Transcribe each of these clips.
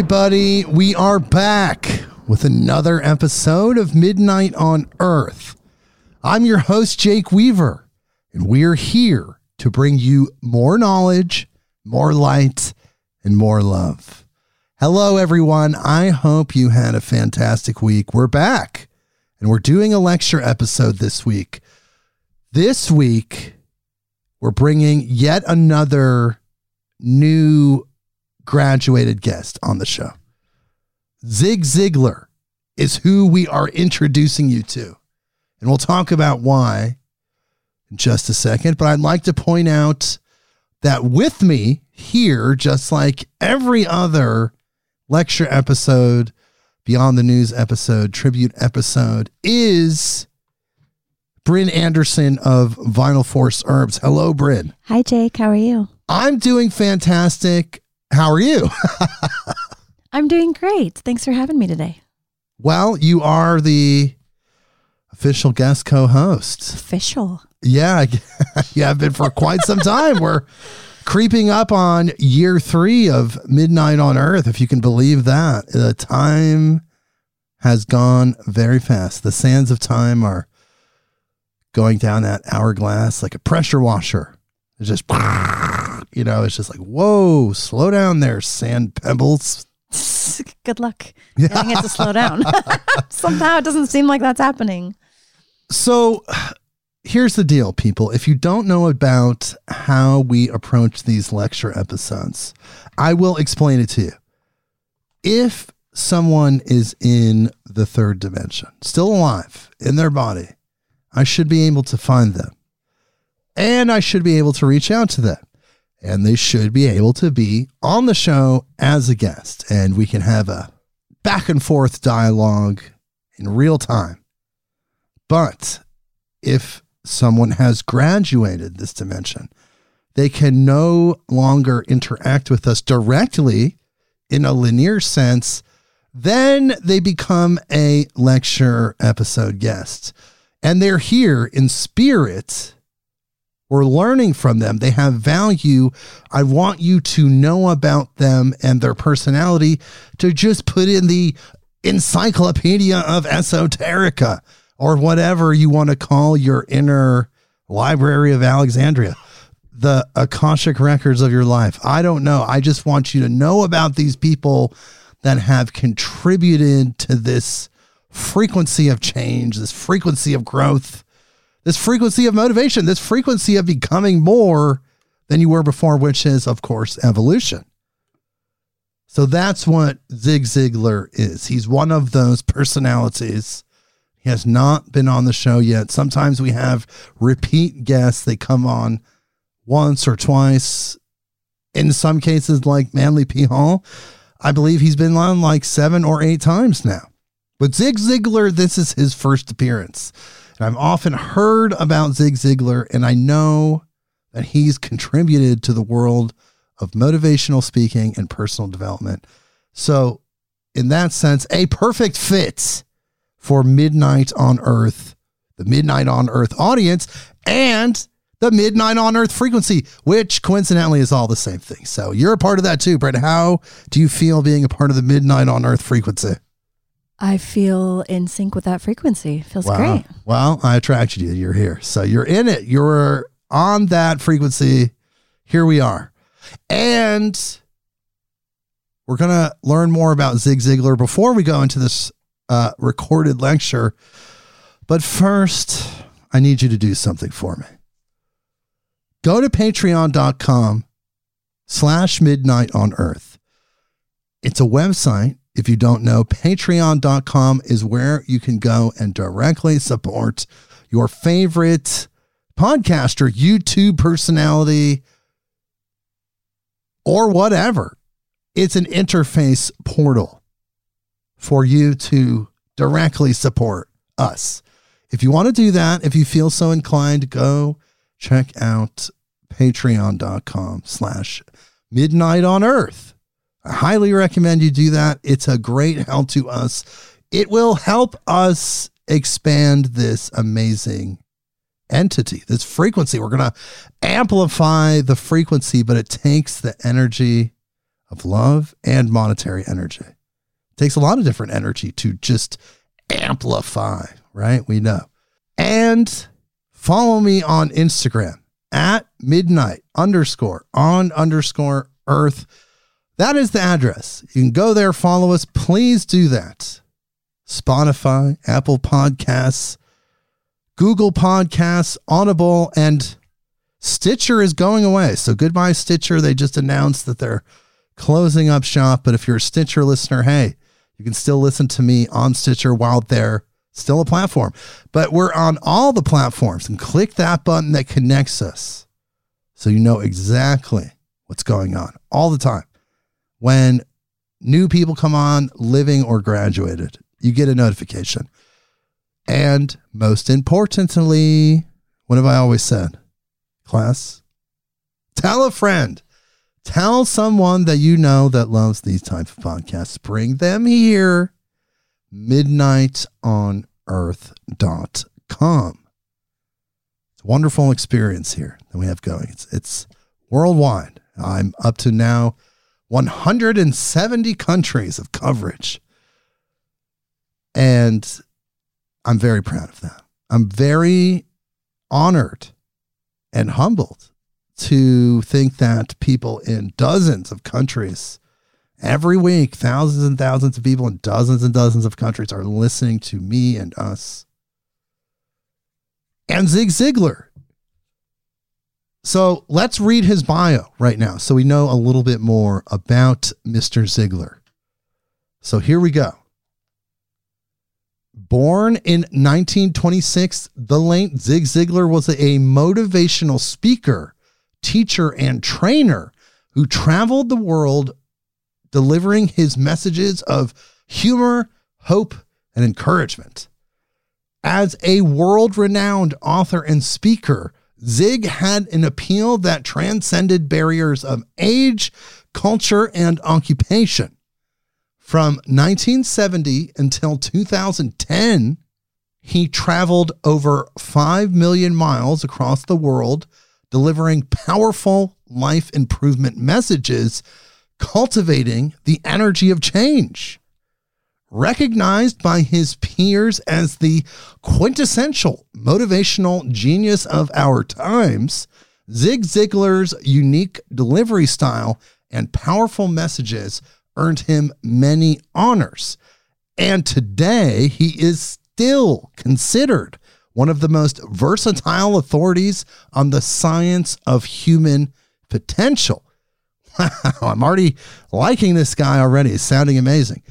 everybody, we are back with another episode of Midnight on Earth. I'm your host, Jake Weaver, and we're here to bring you more knowledge, more light, and more love. Hello, everyone. I hope you had a fantastic week. We're back, and we're doing a lecture episode this week. This week, we're bringing yet another new graduated guest on the show. Zig Ziglar is who we are introducing you to. And we'll talk about why in just a second. But I'd like to point out that with me here, just like every other lecture episode, Beyond the News episode, tribute episode, is Brynn Anderson of Vinyl Force Herbs. Hello, Brynn. Hi, Jake. How are you? I'm doing fantastic. How are you? I'm doing great. Thanks for having me today. well, you are the official guest co-host. Official. Yeah, yeah, I've been for quite some time. We're creeping up on year three of Midnight on Earth, if you can believe that. The time has gone very fast. The sands of time are going down that hourglass like a pressure washer. It's just, you know, it's just like, whoa, slow down there, sand pebbles. Good luck getting it to slow down. Somehow it doesn't seem like that's happening. So here's the deal, people. If you don't know about how we approach these lecture episodes, I will explain it to you. If someone is in the third dimension, still alive in their body, I should be able to find them. And I should be able to reach out to them. And they should be able to be on the show as a guest. And we can have a back and forth dialogue in real time. But if someone has graduated this dimension, they can no longer interact with us directly in a linear sense. Then they become a lecture episode guest. And they're here in spirit. We're learning from them. They have value. I want you to know about them and their personality to just put in the encyclopedia of esoterica or whatever you want to call your inner library of Alexandria, the Akashic records of your life. I don't know. I just want you to know about these people that have contributed to this frequency of change, this frequency of growth, this frequency of motivation, this frequency of becoming more than you were before, which is, of course, evolution. So that's what Zig Ziglar is. He's one of those personalities. He has not been on the show yet. Sometimes we have repeat guests. They come on once or twice. In some cases, like Manly P. Hall, I believe he's been on like seven or eight times now. But Zig Ziglar, this is his first appearance. And I've often heard about Zig Ziglar, and I know that he's contributed to the world of motivational speaking and personal development. So, in that sense, a perfect fit for Midnight on Earth, the Midnight on Earth audience, and the Midnight on Earth frequency, which coincidentally is all the same thing. So, you're a part of that too, Brett. How do you feel being a part of the Midnight on Earth frequency? I feel in sync with that frequency. Feels Wow. great. Well, I attracted you. You're here. So you're in it. You're on that frequency. Here we are. And we're going to learn more about Zig Ziglar before we go into this uh, recorded lecture. But first, I need you to do something for me. Go to patreon.com slash midnight on earth. It's a website. If you don't know, patreon.com is where you can go and directly support your favorite podcaster, YouTube personality, or whatever. It's an interface portal for you to directly support us. If you want to do that, if you feel so inclined, go check out patreon.com slash midnight on earth. I highly recommend you do that. It's a great help to us. It will help us expand this amazing entity, this frequency. We're going to amplify the frequency, but it takes the energy of love and monetary energy. It takes a lot of different energy to just amplify, right? We know. And follow me on Instagram at midnight underscore on underscore earth. That is the address. You can go there, follow us. Please do that. Spotify, Apple Podcasts, Google Podcasts, Audible, and Stitcher is going away. So goodbye, Stitcher. They just announced that they're closing up shop. But if you're a Stitcher listener, hey, you can still listen to me on Stitcher while they're still a platform. But we're on all the platforms and click that button that connects us so you know exactly what's going on all the time. When new people come on, living or graduated, you get a notification. And most importantly, what have I always said? Class, tell a friend. Tell someone that you know that loves these type of podcasts. Bring them here midnightonearth.com. It's a wonderful experience here that we have going. It's it's worldwide. I'm up to now 170 countries of coverage. And I'm very proud of that. I'm very honored and humbled to think that people in dozens of countries Every week, thousands and thousands of people in dozens and dozens of countries are listening to me and us. And Zig Ziglar. So let's read his bio right now so we know a little bit more about Mr. Ziglar. So here we go. Born in 1926, the late Zig Ziglar was a motivational speaker, teacher, and trainer who traveled the world delivering his messages of humor, hope, and encouragement. As a world renowned author and speaker, Zig had an appeal that transcended barriers of age, culture, and occupation. From 1970 until 2010, he traveled over 5 million miles across the world, delivering powerful life improvement messages cultivating the energy of change. Recognized by his peers as the quintessential motivational genius of our times, Zig Ziglar's unique delivery style and powerful messages earned him many honors. And today, he is still considered one of the most versatile authorities on the science of human potential. Wow, I'm already liking this guy already. It's sounding amazing.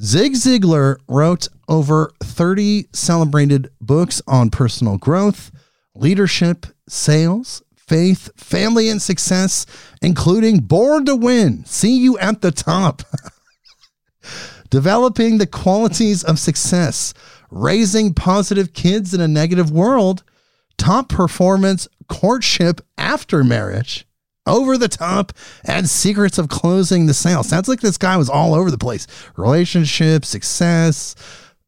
Zig Ziglar wrote over 30 celebrated books on personal growth, leadership, sales, faith, family, and success, including Born to Win, See You at the Top, Developing the Qualities of Success, Raising Positive Kids in a Negative World, Top Performance, Courtship After Marriage, over the top and secrets of closing the sale. Sounds like this guy was all over the place. Relationship, success,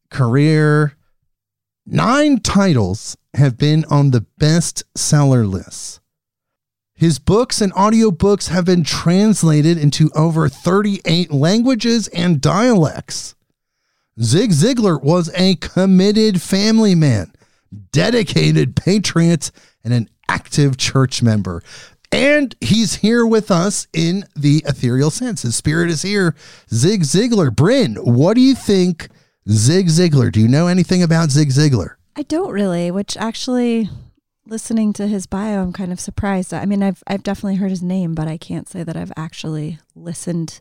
career. Nine titles have been on the bestseller list. His books and audiobooks have been translated into over 38 languages and dialects. Zig Ziglar was a committed family man, dedicated patriot, and an active church member. And he's here with us in the ethereal sense. His spirit is here. Zig Ziglar. Brynn, what do you think Zig Ziglar? Do you know anything about Zig Ziglar? I don't really, which actually listening to his bio, I'm kind of surprised. I mean, I've I've definitely heard his name, but I can't say that I've actually listened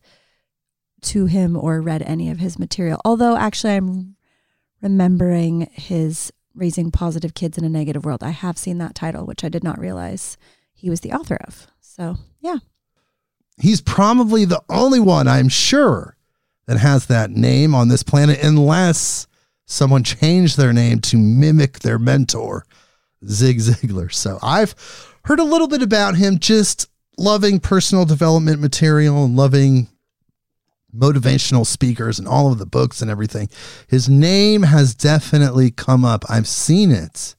to him or read any of his material. Although actually I'm remembering his Raising Positive Kids in a Negative World. I have seen that title, which I did not realize he was the author of. So, yeah. He's probably the only one, I'm sure, that has that name on this planet, unless someone changed their name to mimic their mentor, Zig Ziglar. So, I've heard a little bit about him, just loving personal development material and loving motivational speakers and all of the books and everything. His name has definitely come up. I've seen it,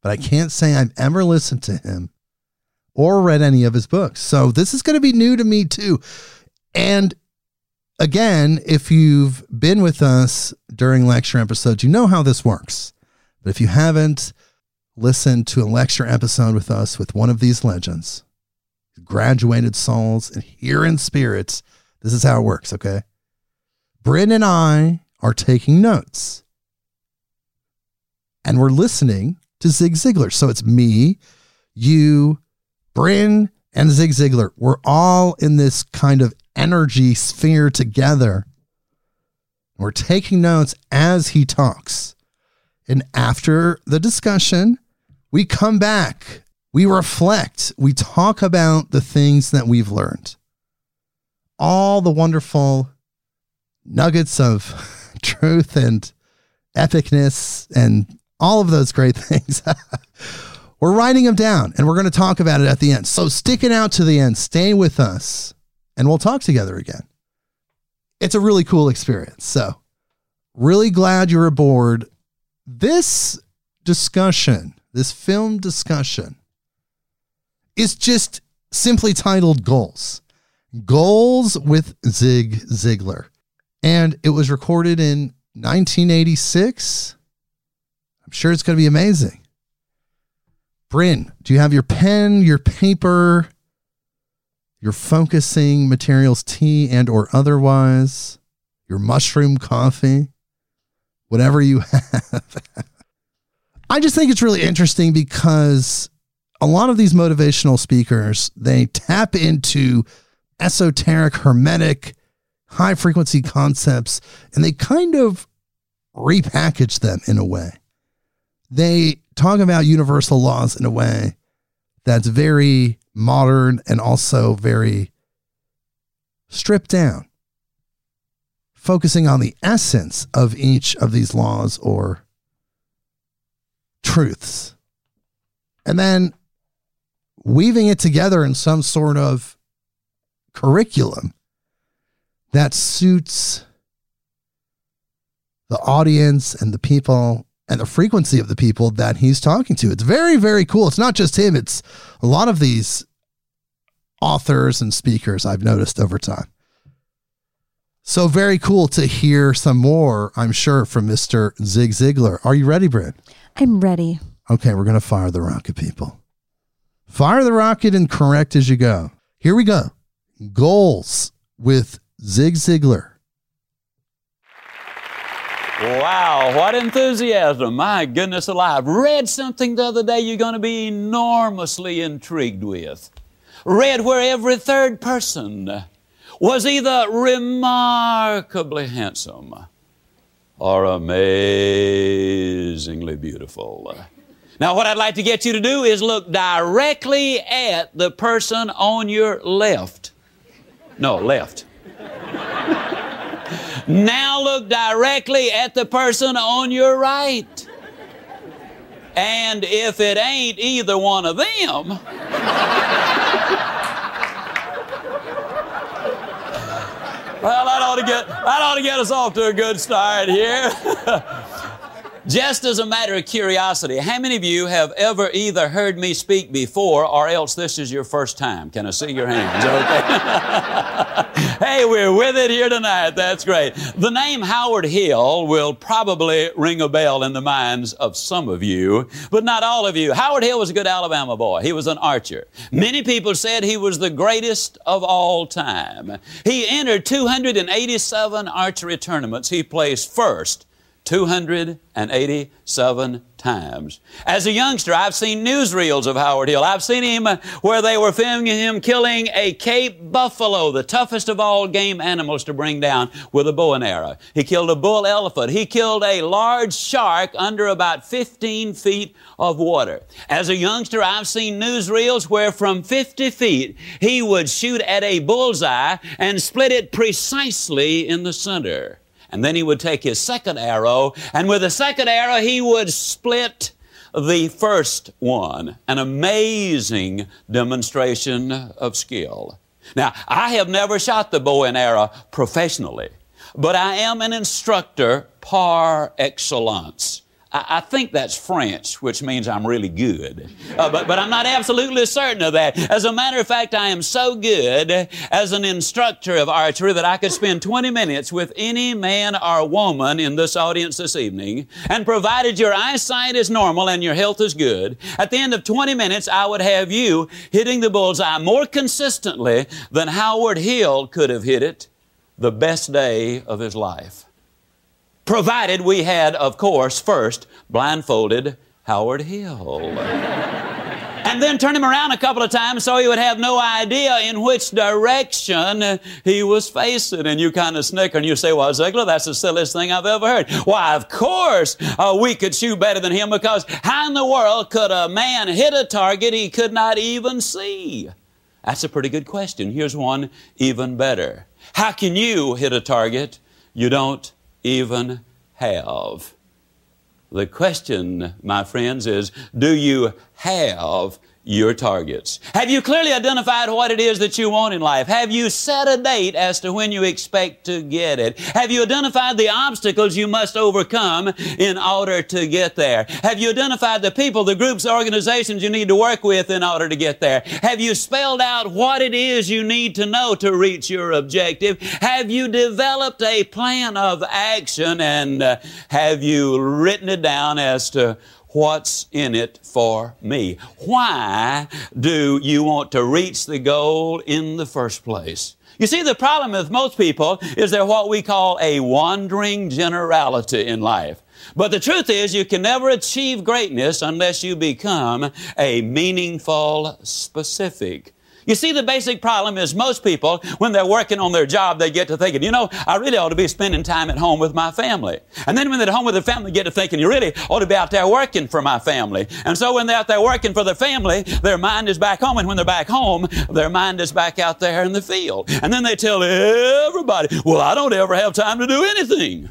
but I can't say I've ever listened to him or read any of his books. So this is going to be new to me too. And again, if you've been with us during lecture episodes, you know how this works. But if you haven't listened to a lecture episode with us with one of these legends, graduated souls and here in spirits, this is how it works, okay? Brynn and I are taking notes. And we're listening to Zig Ziglar. So it's me, you, Brynn, and Zig Ziglar. We're all in this kind of energy sphere together. We're taking notes as he talks. And after the discussion, we come back, we reflect, we talk about the things that we've learned. All the wonderful nuggets of truth and epicness and all of those great things. We're writing them down and we're going to talk about it at the end. So stick it out to the end, stay with us, and we'll talk together again. It's a really cool experience. So, really glad you're aboard. This discussion, this film discussion, is just simply titled Goals. Goals with Zig Ziglar. And it was recorded in 1986. I'm sure it's going to be amazing. Brynn, do you have your pen, your paper, your focusing materials, tea and or otherwise, your mushroom coffee, whatever you have? I just think it's really interesting because a lot of these motivational speakers, they tap into esoteric, hermetic, high frequency concepts and they kind of repackage them in a way. They talk about universal laws in a way that's very modern and also very stripped down, focusing on the essence of each of these laws or truths, and then weaving it together in some sort of curriculum that suits the audience and the people and the frequency of the people that he's talking to. It's very, very cool. It's not just him, it's a lot of these authors and speakers I've noticed over time. So very cool to hear some more, I'm sure, from Mr. Zig Ziglar. Are you ready, Brynn? I'm ready. Okay, we're going to fire the rocket, people. Fire the rocket and correct as you go. Here we go. Goals with Zig Ziglar. Wow, what enthusiasm. My goodness alive. Read something the other day you're going to be enormously intrigued with. Read where every third person was either remarkably handsome or amazingly beautiful. Now, what I'd like to get you to do is look directly at the person on your left. No, left. now look directly at the person on your right. And if it ain't either one of them, well, that ought to get that ought to get us off to a good start here. Just as a matter of curiosity, how many of you have ever either heard me speak before or else this is your first time? Can I see your hands? Okay. hey, we're with it here tonight. That's great. The name Howard Hill will probably ring a bell in the minds of some of you, but not all of you. Howard Hill was a good Alabama boy. He was an archer. Many people said he was the greatest of all time. He entered 287 archery tournaments. He placed first 287 times. As a youngster, I've seen newsreels of Howard Hill. I've seen him uh, where they were filming him killing a Cape buffalo, the toughest of all game animals to bring down with a bow and arrow. He killed a bull elephant. He killed a large shark under about 15 feet of water. As a youngster, I've seen newsreels where from 50 feet he would shoot at a bullseye and split it precisely in the center. And then he would take his second arrow, and with the second arrow, he would split the first one. An amazing demonstration of skill. Now, I have never shot the bow and arrow professionally, but I am an instructor par excellence. I, think that's French, which means I'm really good. Uh, but, but I'm not absolutely certain of that. As a matter of fact, I am so good as an instructor of archery that I could spend 20 minutes with any man or woman in this audience this evening, and provided your eyesight is normal and your health is good, at the end of 20 minutes, I would have you hitting the bullseye more consistently than Howard Hill could have hit it the best day of his life. Provided we had, of course, first blindfolded Howard Hill. and then turn him around a couple of times so he would have no idea in which direction he was facing. And you kind of snicker and you say, Well, Ziglar, that's the silliest thing I've ever heard. Why, of course, uh, we could shoot better than him because how in the world could a man hit a target he could not even see? That's a pretty good question. Here's one even better. How can you hit a target you don't even have. The question, my friends, is do you have your targets? Have you clearly identified what it is that you want in life? Have you set a date as to when you expect to get it? Have you identified the obstacles you must overcome in order to get there? Have you identified the people, the groups, the organizations you need to work with in order to get there? Have you spelled out what it is you need to know to reach your objective? Have you developed a plan of action and uh, have you written it down as to what's in it for me? Why do you want to reach the goal in the first place? You see, the problem with most people is they're what we call a wandering generality in life. But the truth is, you can never achieve greatness unless you become a meaningful specific. You see, the basic problem is most people, when they're working on their job, they get to thinking, you know, I really ought to be spending time at home with my family. And then when they're at home with their family, they get to thinking, you really ought to be out there working for my family. And so when they're out there working for their family, their mind is back home. And when they're back home, their mind is back out there in the field. And then they tell everybody, well, I don't ever have time to do anything.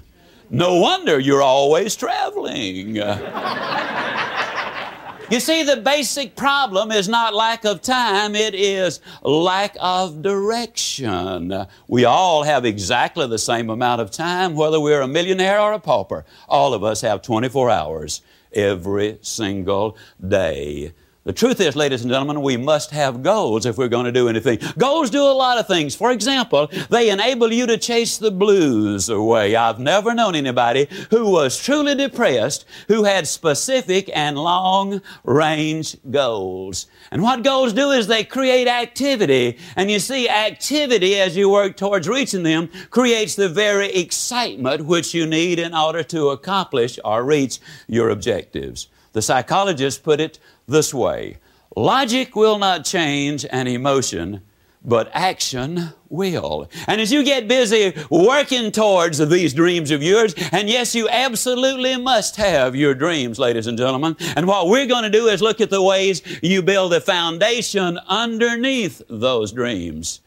No wonder you're always traveling. You see, the basic problem is not lack of time, it is lack of direction. We all have exactly the same amount of time, whether we're a millionaire or a pauper. All of us have 24 hours every single day. The truth is, ladies and gentlemen, we must have goals if we're going to do anything. Goals do a lot of things. For example, they enable you to chase the blues away. I've never known anybody who was truly depressed who had specific and long range goals. And what goals do is they create activity. And you see, activity as you work towards reaching them creates the very excitement which you need in order to accomplish or reach your objectives. The psychologists put it this way logic will not change an emotion, but action will. And as you get busy working towards these dreams of yours, and yes, you absolutely must have your dreams, ladies and gentlemen. And what we're going to do is look at the ways you build a foundation underneath those dreams.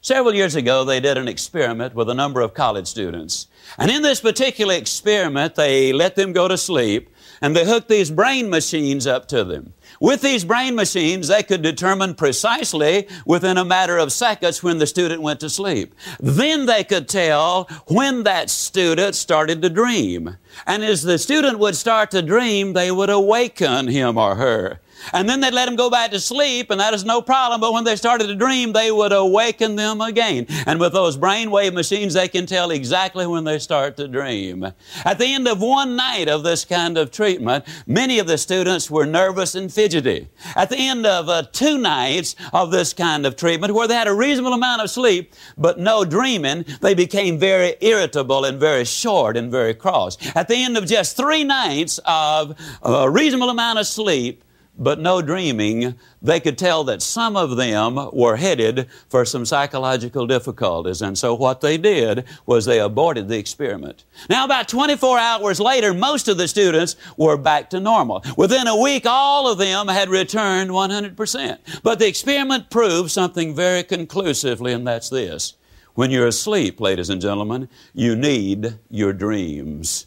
Several years ago, they did an experiment with a number of college students. And in this particular experiment, they let them go to sleep and they hooked these brain machines up to them. With these brain machines, they could determine precisely within a matter of seconds when the student went to sleep. Then they could tell when that student started to dream. And as the student would start to dream, they would awaken him or her. And then they'd let them go back to sleep, and that is no problem. But when they started to dream, they would awaken them again. And with those brainwave machines, they can tell exactly when they start to dream. At the end of one night of this kind of treatment, many of the students were nervous and fidgety. At the end of uh, two nights of this kind of treatment, where they had a reasonable amount of sleep, but no dreaming, they became very irritable and very short and very cross. At the end of just three nights of a reasonable amount of sleep, but no dreaming, they could tell that some of them were headed for some psychological difficulties. And so what they did was they aborted the experiment. Now, about 24 hours later, most of the students were back to normal. Within a week, all of them had returned 100%. But the experiment proved something very conclusively, and that's this. When you're asleep, ladies and gentlemen, you need your dreams.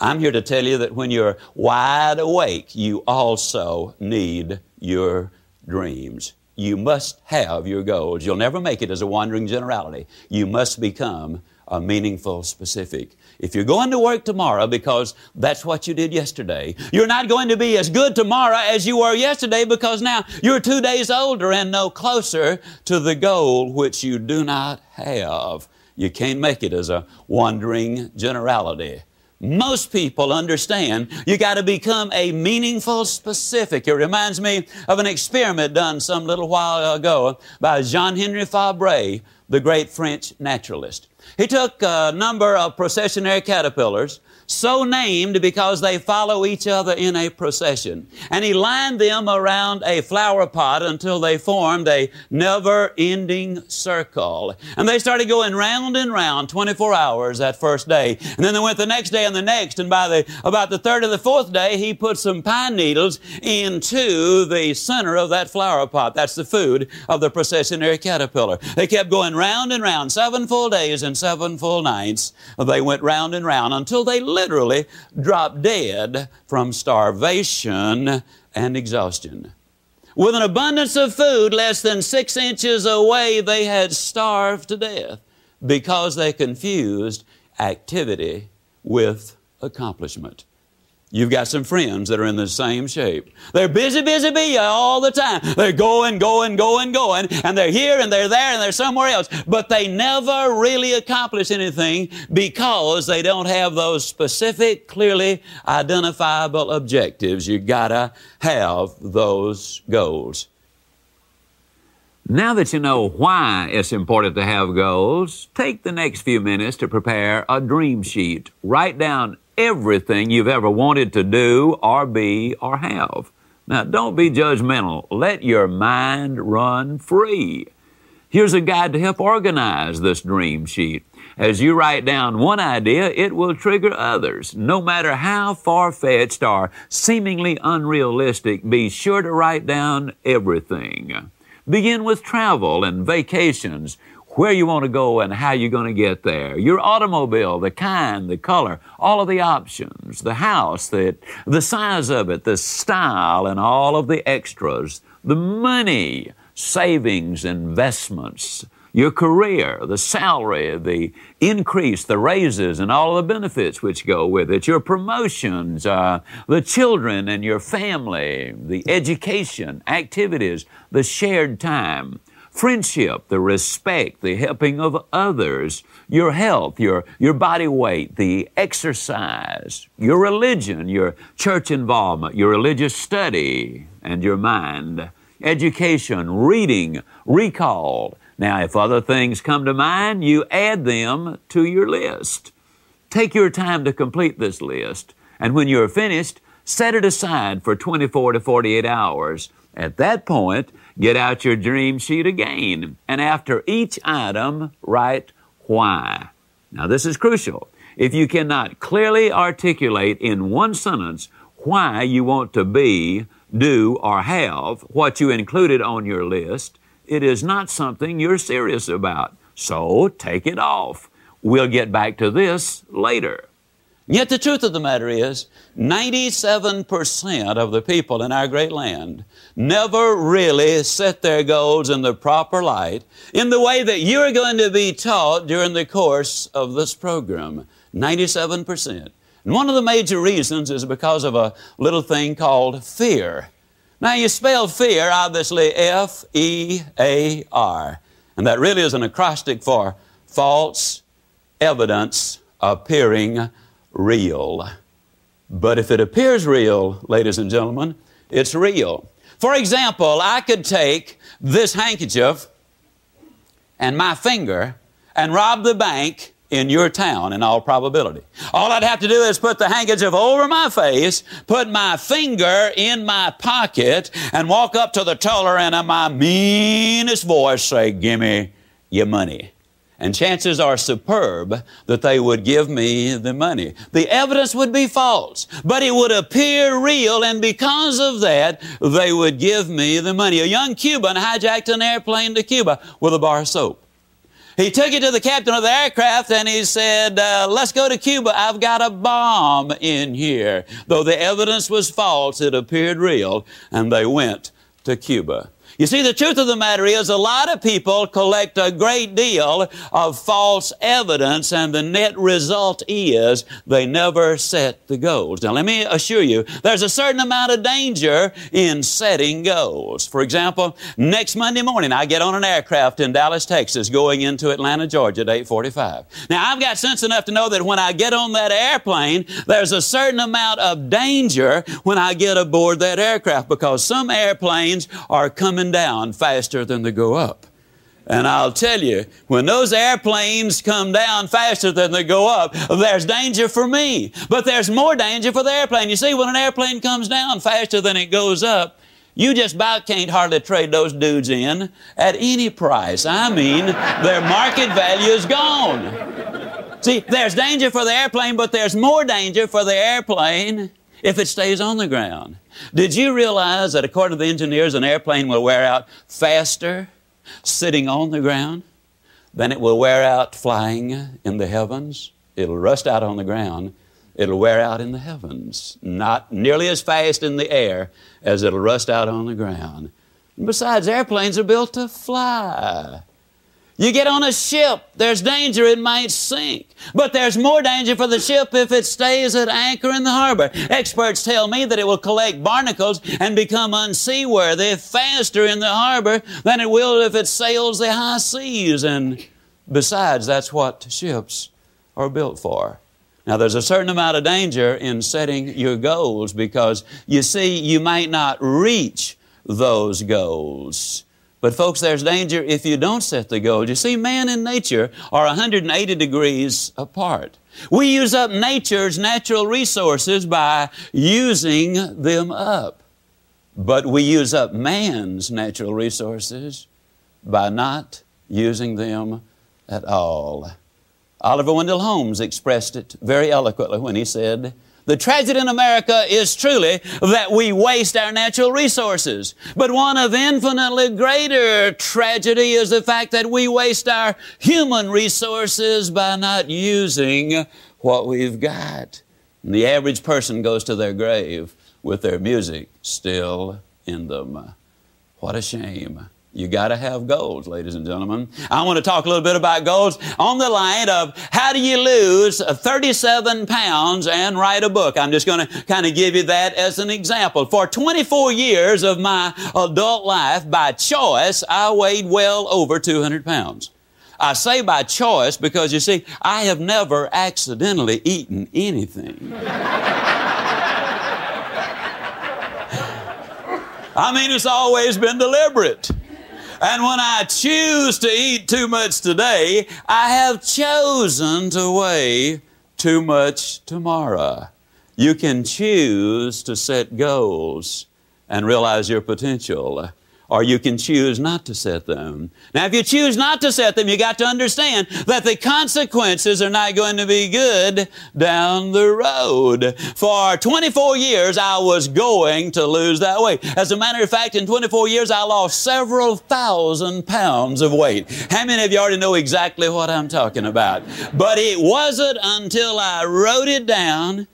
I'm here to tell you that when you're wide awake, you also need your dreams. you must have your goals. You'll never make it as a wandering generality. You must become a meaningful specific. If you're going to work tomorrow because that's what you did yesterday, you're not going to be as good tomorrow as you were yesterday because now you're two days older and no closer to the goal which you do not have. You can't make it as a wandering generality. Most people understand you got to become a meaningful specific. It reminds me of an experiment done some little while ago by Jean Henri Fabre, the great French naturalist. He took a number of processionary caterpillars, so named because they follow each other in a procession. And he lined them around a flower pot until they formed a never ending circle. And they started going round and round 24 hours that first day. And then they went the next day and the next. And by the, about the third or the fourth day, he put some pine needles into the center of that flower pot. That's the food of the processionary caterpillar. They kept going round and round, seven full days and seven full nights. They went round and round until they literally dropped dead from starvation and exhaustion. With an abundance of food less than six inches away, they had starved to death because they confused activity with accomplishment. You've got some friends that are in the same shape. They're busy, busy, busy all the time. They're going, going, going, going, and they're here and they're there and they're somewhere else. But they never really accomplish anything because they don't have those specific, clearly identifiable objectives. You gotta have those goals. Now that you know why it's important to have goals, take the next few minutes to prepare a dream sheet. Write down everything you've ever wanted to do or be or have. Now, don't be judgmental. Let your mind run free. Here's a guide to help organize this dream sheet. As you write down one idea, it will trigger others. No matter how far fetched or seemingly unrealistic, be sure to write down everything. Begin with travel and vacations, where you want to go and how you're going to get there, your automobile, the kind, the color, all of the options, the house, the, the size of it, the style, and all of the extras, the money, savings, investments, your career, the salary, the increase, the raises, and all of the benefits which go with it, your promotions, uh, the children and your family, the education, activities, the shared time, friendship, the respect, the helping of others, your health, your, your body weight, the exercise, your religion, your church involvement, your religious study, and your mind, education, reading, recall. Now, if other things come to mind, you add them to your list. Take your time to complete this list, and when you're finished, set it aside for 24 to 48 hours. At that point, get out your dream sheet again, and after each item, write why. Now, this is crucial. If you cannot clearly articulate in one sentence why you want to be, do, or have what you included on your list, it is not something you're serious about. So take it off. We'll get back to this later. Yet the truth of the matter is, 97% of the people in our great land never really set their goals in the proper light in the way that you're going to be taught during the course of this program. 97%. And one of the major reasons is because of a little thing called fear. Now, you spell fear, obviously, F E A R. And that really is an acrostic for false evidence appearing real. But if it appears real, ladies and gentlemen, it's real. For example, I could take this handkerchief and my finger and rob the bank in your town in all probability. All I'd have to do is put the handkerchief over my face, put my finger in my pocket, and walk up to the teller and in my meanest voice say, Give me your money. And chances are superb that they would give me the money. The evidence would be false, but it would appear real, and because of that, they would give me the money. A young Cuban hijacked an airplane to Cuba with a bar of soap. He took it to the captain of the aircraft and he said, uh, Let's go to Cuba. I've got a bomb in here. Though the evidence was false, it appeared real, and they went to Cuba. You see, the truth of the matter is a lot of people collect a great deal of false evidence and the net result is they never set the goals. Now let me assure you, there's a certain amount of danger in setting goals. For example, next Monday morning I get on an aircraft in Dallas, Texas going into Atlanta, Georgia at 845. Now I've got sense enough to know that when I get on that airplane, there's a certain amount of danger when I get aboard that aircraft because some airplanes are coming down faster than they go up. And I'll tell you, when those airplanes come down faster than they go up, there's danger for me. But there's more danger for the airplane. You see, when an airplane comes down faster than it goes up, you just about can't hardly trade those dudes in at any price. I mean, their market value is gone. See, there's danger for the airplane, but there's more danger for the airplane if it stays on the ground. Did you realize that according to the engineers, an airplane will wear out faster sitting on the ground than it will wear out flying in the heavens? It'll rust out on the ground. It'll wear out in the heavens. Not nearly as fast in the air as it'll rust out on the ground. And besides, airplanes are built to fly. You get on a ship, there's danger it might sink. But there's more danger for the ship if it stays at anchor in the harbor. Experts tell me that it will collect barnacles and become unseaworthy faster in the harbor than it will if it sails the high seas. And besides, that's what ships are built for. Now, there's a certain amount of danger in setting your goals because you see, you might not reach those goals. But folks, there's danger if you don't set the goal. You see, man and nature are 180 degrees apart. We use up nature's natural resources by using them up. But we use up man's natural resources by not using them at all. Oliver Wendell Holmes expressed it very eloquently when he said, the tragedy in America is truly that we waste our natural resources. But one of infinitely greater tragedy is the fact that we waste our human resources by not using what we've got. And the average person goes to their grave with their music still in them. What a shame. You got to have goals, ladies and gentlemen. I want to talk a little bit about goals on the line of how do you lose 37 pounds and write a book. I'm just going to kind of give you that as an example. For 24 years of my adult life, by choice, I weighed well over 200 pounds. I say by choice because you see, I have never accidentally eaten anything. I mean, it's always been deliberate. And when I choose to eat too much today, I have chosen to weigh too much tomorrow. You can choose to set goals and realize your potential or you can choose not to set them. Now, if you choose not to set them, you got to understand that the consequences are not going to be good down the road. For 24 years, I was going to lose that weight. As a matter of fact, in 24 years, I lost several thousand pounds of weight. How many of you already know exactly what I'm talking about? But it wasn't until I wrote it down,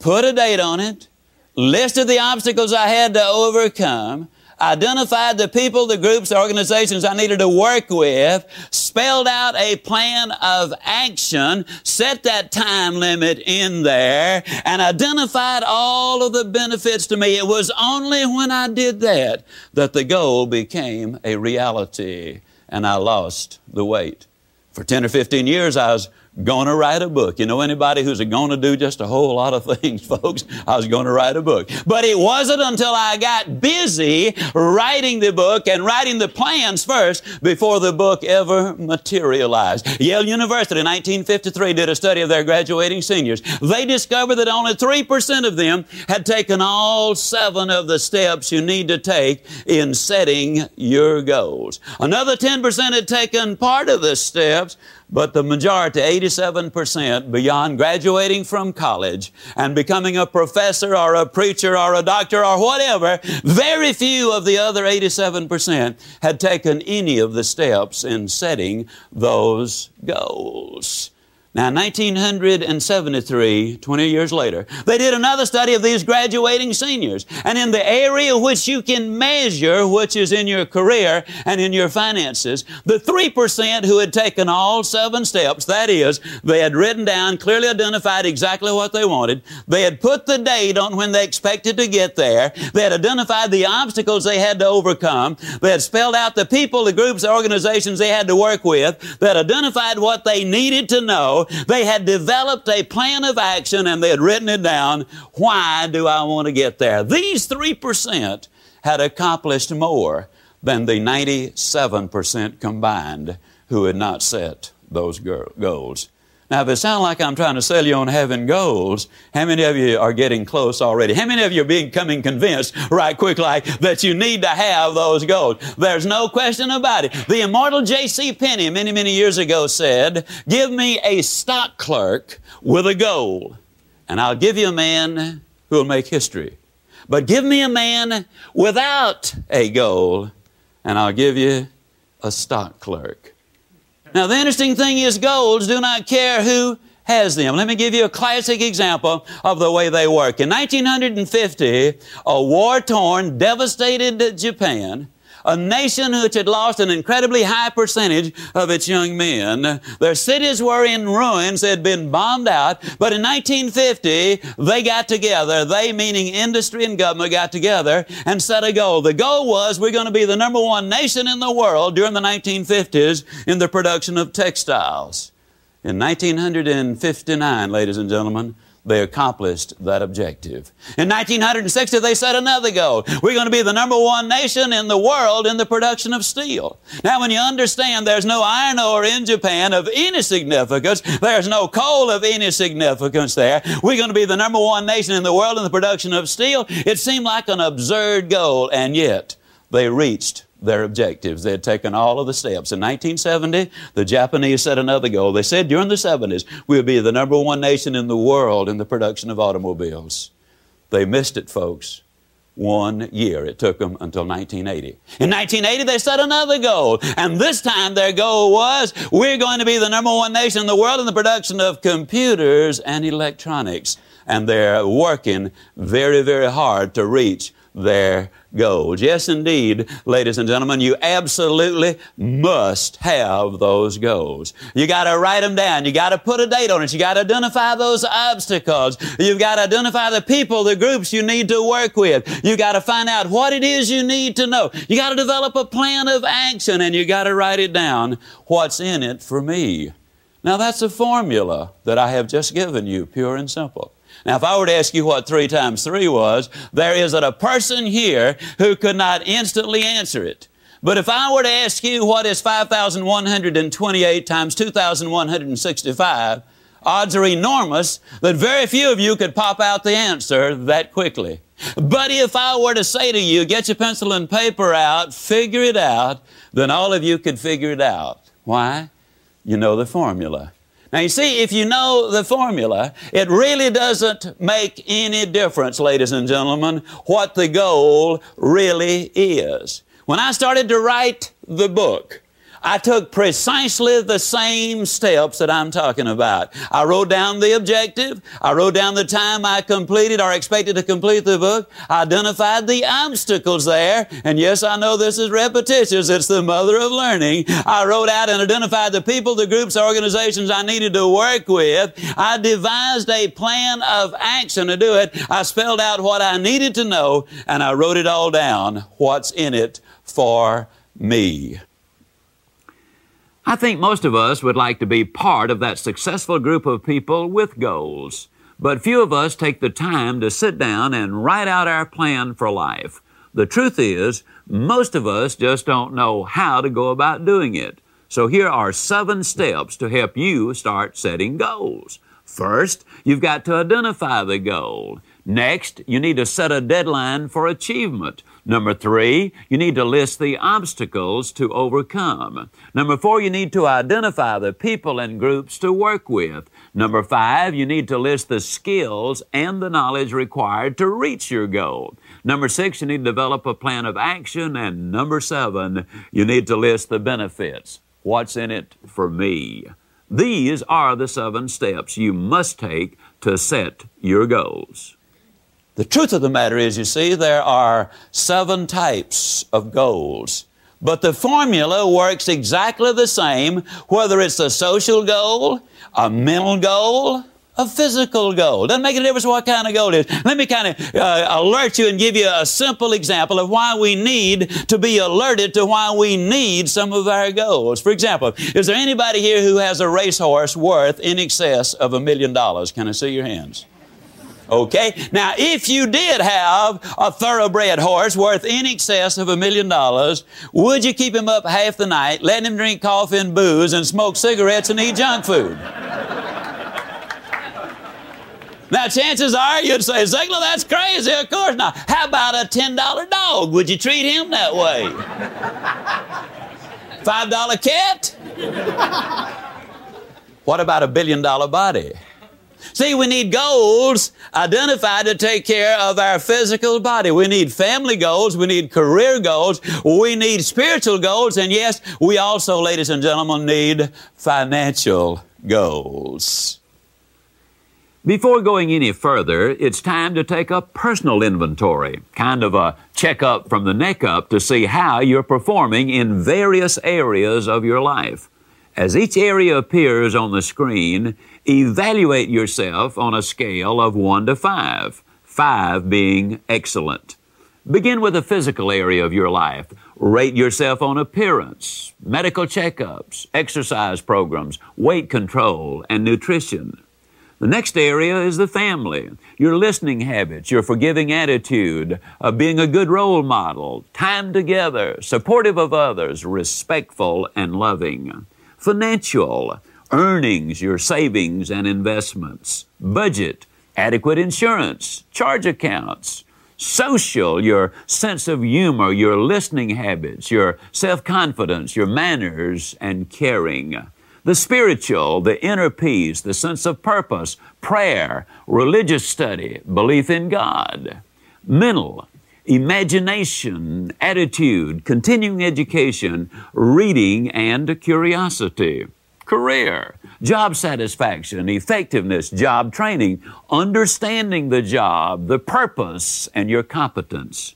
put a date on it, listed the obstacles I had to overcome, identified the people, the groups, the organizations I needed to work with, spelled out a plan of action, set that time limit in there, and identified all of the benefits to me. It was only when I did that that the goal became a reality and I lost the weight. For 10 or 15 years, I was Gonna write a book. You know anybody who's gonna do just a whole lot of things, folks? I was gonna write a book. But it wasn't until I got busy writing the book and writing the plans first before the book ever materialized. Yale University in 1953 did a study of their graduating seniors. They discovered that only 3% of them had taken all seven of the steps you need to take in setting your goals. Another 10% had taken part of the steps, but the majority, 87%, beyond graduating from college and becoming a professor or a preacher or a doctor or whatever, very few of the other 87% had taken any of the steps in setting those goals. Now, 1973, 20 years later, they did another study of these graduating seniors. And in the area which you can measure, which is in your career and in your finances, the 3% who had taken all seven steps, that is, they had written down, clearly identified exactly what they wanted. They had put the date on when they expected to get there. They had identified the obstacles they had to overcome. They had spelled out the people, the groups, the organizations they had to work with. They had identified what they needed to know they had developed a plan of action and they had written it down. Why do I want to get there? These 3% had accomplished more than the 97% combined who had not set those goals. Now, if it sounds like I'm trying to sell you on having goals, how many of you are getting close already? How many of you are becoming convinced right quick like that you need to have those goals? There's no question about it. The immortal J.C. Penney many, many years ago said, give me a stock clerk with a goal, and I'll give you a man who will make history. But give me a man without a goal, and I'll give you a stock clerk. Now, the interesting thing is, golds do not care who has them. Let me give you a classic example of the way they work. In 1950, a war torn, devastated Japan a nation which had lost an incredibly high percentage of its young men. Their cities were in ruins, they had been bombed out, but in 1950, they got together, they meaning industry and government got together and set a goal. The goal was we're going to be the number one nation in the world during the 1950s in the production of textiles. In 1959, ladies and gentlemen, they accomplished that objective. In 1960, they set another goal. We're going to be the number one nation in the world in the production of steel. Now, when you understand there's no iron ore in Japan of any significance, there's no coal of any significance there, we're going to be the number one nation in the world in the production of steel. It seemed like an absurd goal, and yet they reached their objectives. They had taken all of the steps. In 1970, the Japanese set another goal. They said during the 70s, we'll be the number one nation in the world in the production of automobiles. They missed it, folks. One year. It took them until 1980. In 1980, they set another goal. And this time their goal was, we're going to be the number one nation in the world in the production of computers and electronics. And they're working very, very hard to reach their goals. Yes, indeed, ladies and gentlemen, you absolutely must have those goals. You got to write them down. You got to put a date on it. You got to identify those obstacles. You've got to identify the people, the groups you need to work with. You got to find out what it is you need to know. You got to develop a plan of action and you got to write it down. What's in it for me? Now that's a formula that I have just given you, pure and simple. Now, if I were to ask you what three times three was, there isn't a person here who could not instantly answer it. But if I were to ask you what is 5,128 times 2,165, odds are enormous that very few of you could pop out the answer that quickly. But if I were to say to you, get your pencil and paper out, figure it out, then all of you could figure it out. Why? You know the formula. Now, you see, if you know the formula, it really doesn't make any difference, ladies and gentlemen, what the goal really is. When I started to write the book, I took precisely the same steps that I'm talking about. I wrote down the objective. I wrote down the time I completed or expected to complete the book. I identified the obstacles there. And yes, I know this is repetitious. It's the mother of learning. I wrote out and identified the people, the groups, organizations I needed to work with. I devised a plan of action to do it. I spelled out what I needed to know and I wrote it all down. What's in it for me? I think most of us would like to be part of that successful group of people with goals. But few of us take the time to sit down and write out our plan for life. The truth is, most of us just don't know how to go about doing it. So here are seven steps to help you start setting goals. First, you've got to identify the goal. Next, you need to set a deadline for achievement. Number three, you need to list the obstacles to overcome. Number four, you need to identify the people and groups to work with. Number five, you need to list the skills and the knowledge required to reach your goal. Number six, you need to develop a plan of action. And number seven, you need to list the benefits. What's in it for me? These are the seven steps you must take to set your goals. The truth of the matter is, you see, there are seven types of goals. But the formula works exactly the same whether it's a social goal, a mental goal, a physical goal. Doesn't make a difference what kind of goal it is. Let me kind of uh, alert you and give you a simple example of why we need to be alerted to why we need some of our goals. For example, is there anybody here who has a racehorse worth in excess of a million dollars? Can I see your hands? Okay? Now, if you did have a thoroughbred horse worth in excess of a million dollars, would you keep him up half the night, let him drink coffee and booze, and smoke cigarettes and eat junk food? Now, chances are you'd say, Ziglar, that's crazy. Of course not. How about a $10 dog? Would you treat him that way? $5 cat? what about a billion dollar body? See, we need goals identified to take care of our physical body. We need family goals. We need career goals. We need spiritual goals. And yes, we also, ladies and gentlemen, need financial goals. Before going any further, it's time to take a personal inventory, kind of a checkup from the neck up to see how you're performing in various areas of your life. As each area appears on the screen, evaluate yourself on a scale of 1 to 5, 5 being excellent. Begin with the physical area of your life. Rate yourself on appearance, medical checkups, exercise programs, weight control, and nutrition. The next area is the family, your listening habits, your forgiving attitude, uh, being a good role model, time together, supportive of others, respectful and loving. Financial, earnings, your savings and investments. Budget, adequate insurance, charge accounts. Social, your sense of humor, your listening habits, your self confidence, your manners, and caring. The spiritual, the inner peace, the sense of purpose, prayer, religious study, belief in God. Mental, imagination, attitude, continuing education, reading, and curiosity. Career, job satisfaction, effectiveness, job training, understanding the job, the purpose, and your competence.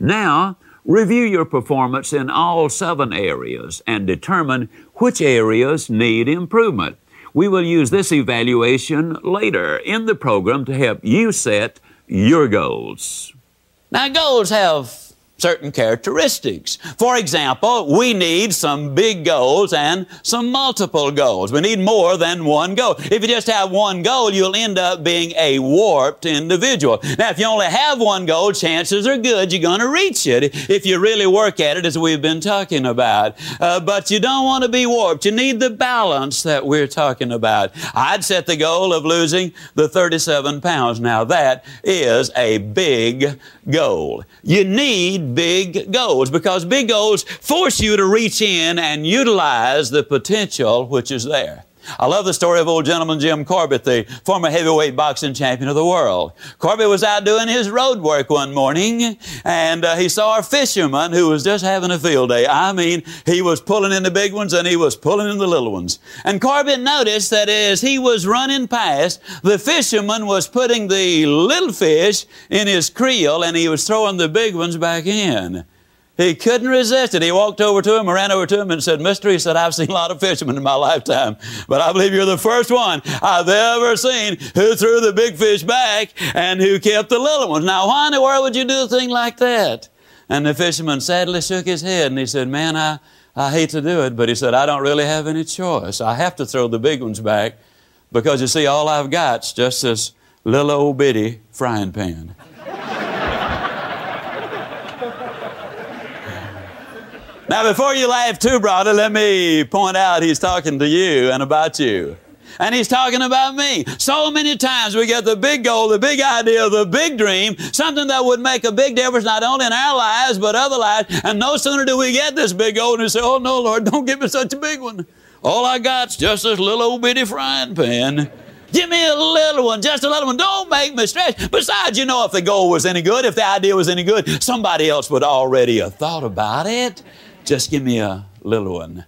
Now, Review your performance in all seven areas and determine which areas need improvement. We will use this evaluation later in the program to help you set your goals. Now, goals have certain characteristics. For example, we need some big goals and some multiple goals. We need more than one goal. If you just have one goal, you'll end up being a warped individual. Now, if you only have one goal, chances are good you're going to reach it if you really work at it, as we've been talking about. Uh, but you don't want to be warped. You need the balance that we're talking about. I'd set the goal of losing the 37 pounds. Now, that is a big goal. You need big goals because big goals force you to reach in and utilize the potential which is there. I love the story of old gentleman Jim Corbett, the former heavyweight boxing champion of the world. Corbett was out doing his road work one morning and uh, he saw a fisherman who was just having a field day. I mean, he was pulling in the big ones and he was pulling in the little ones. And Corbett noticed that as he was running past, the fisherman was putting the little fish in his creel and he was throwing the big ones back in. He couldn't resist it. He walked over to him, ran over to him, and said, Mister, he said, I've seen a lot of fishermen in my lifetime, but I believe you're the first one I've ever seen who threw the big fish back and who kept the little ones. Now, why in the world would you do a thing like that? And the fisherman sadly shook his head and he said, Man, I, I hate to do it, but he said, I don't really have any choice. I have to throw the big ones back because you see, all I've got's just this little old bitty frying pan. Now, before you laugh too, brother, let me point out he's talking to you and about you. And he's talking about me. So many times we get the big goal, the big idea, the big dream, something that would make a big difference not only in our lives, but other lives. And no sooner do we get this big goal and we say, Oh no, Lord, don't give me such a big one. All I got's just this little old bitty frying pan. Give me a little one, just a little one. Don't make me stretch. Besides, you know, if the goal was any good, if the idea was any good, somebody else would already have thought about it. Just give me a little one.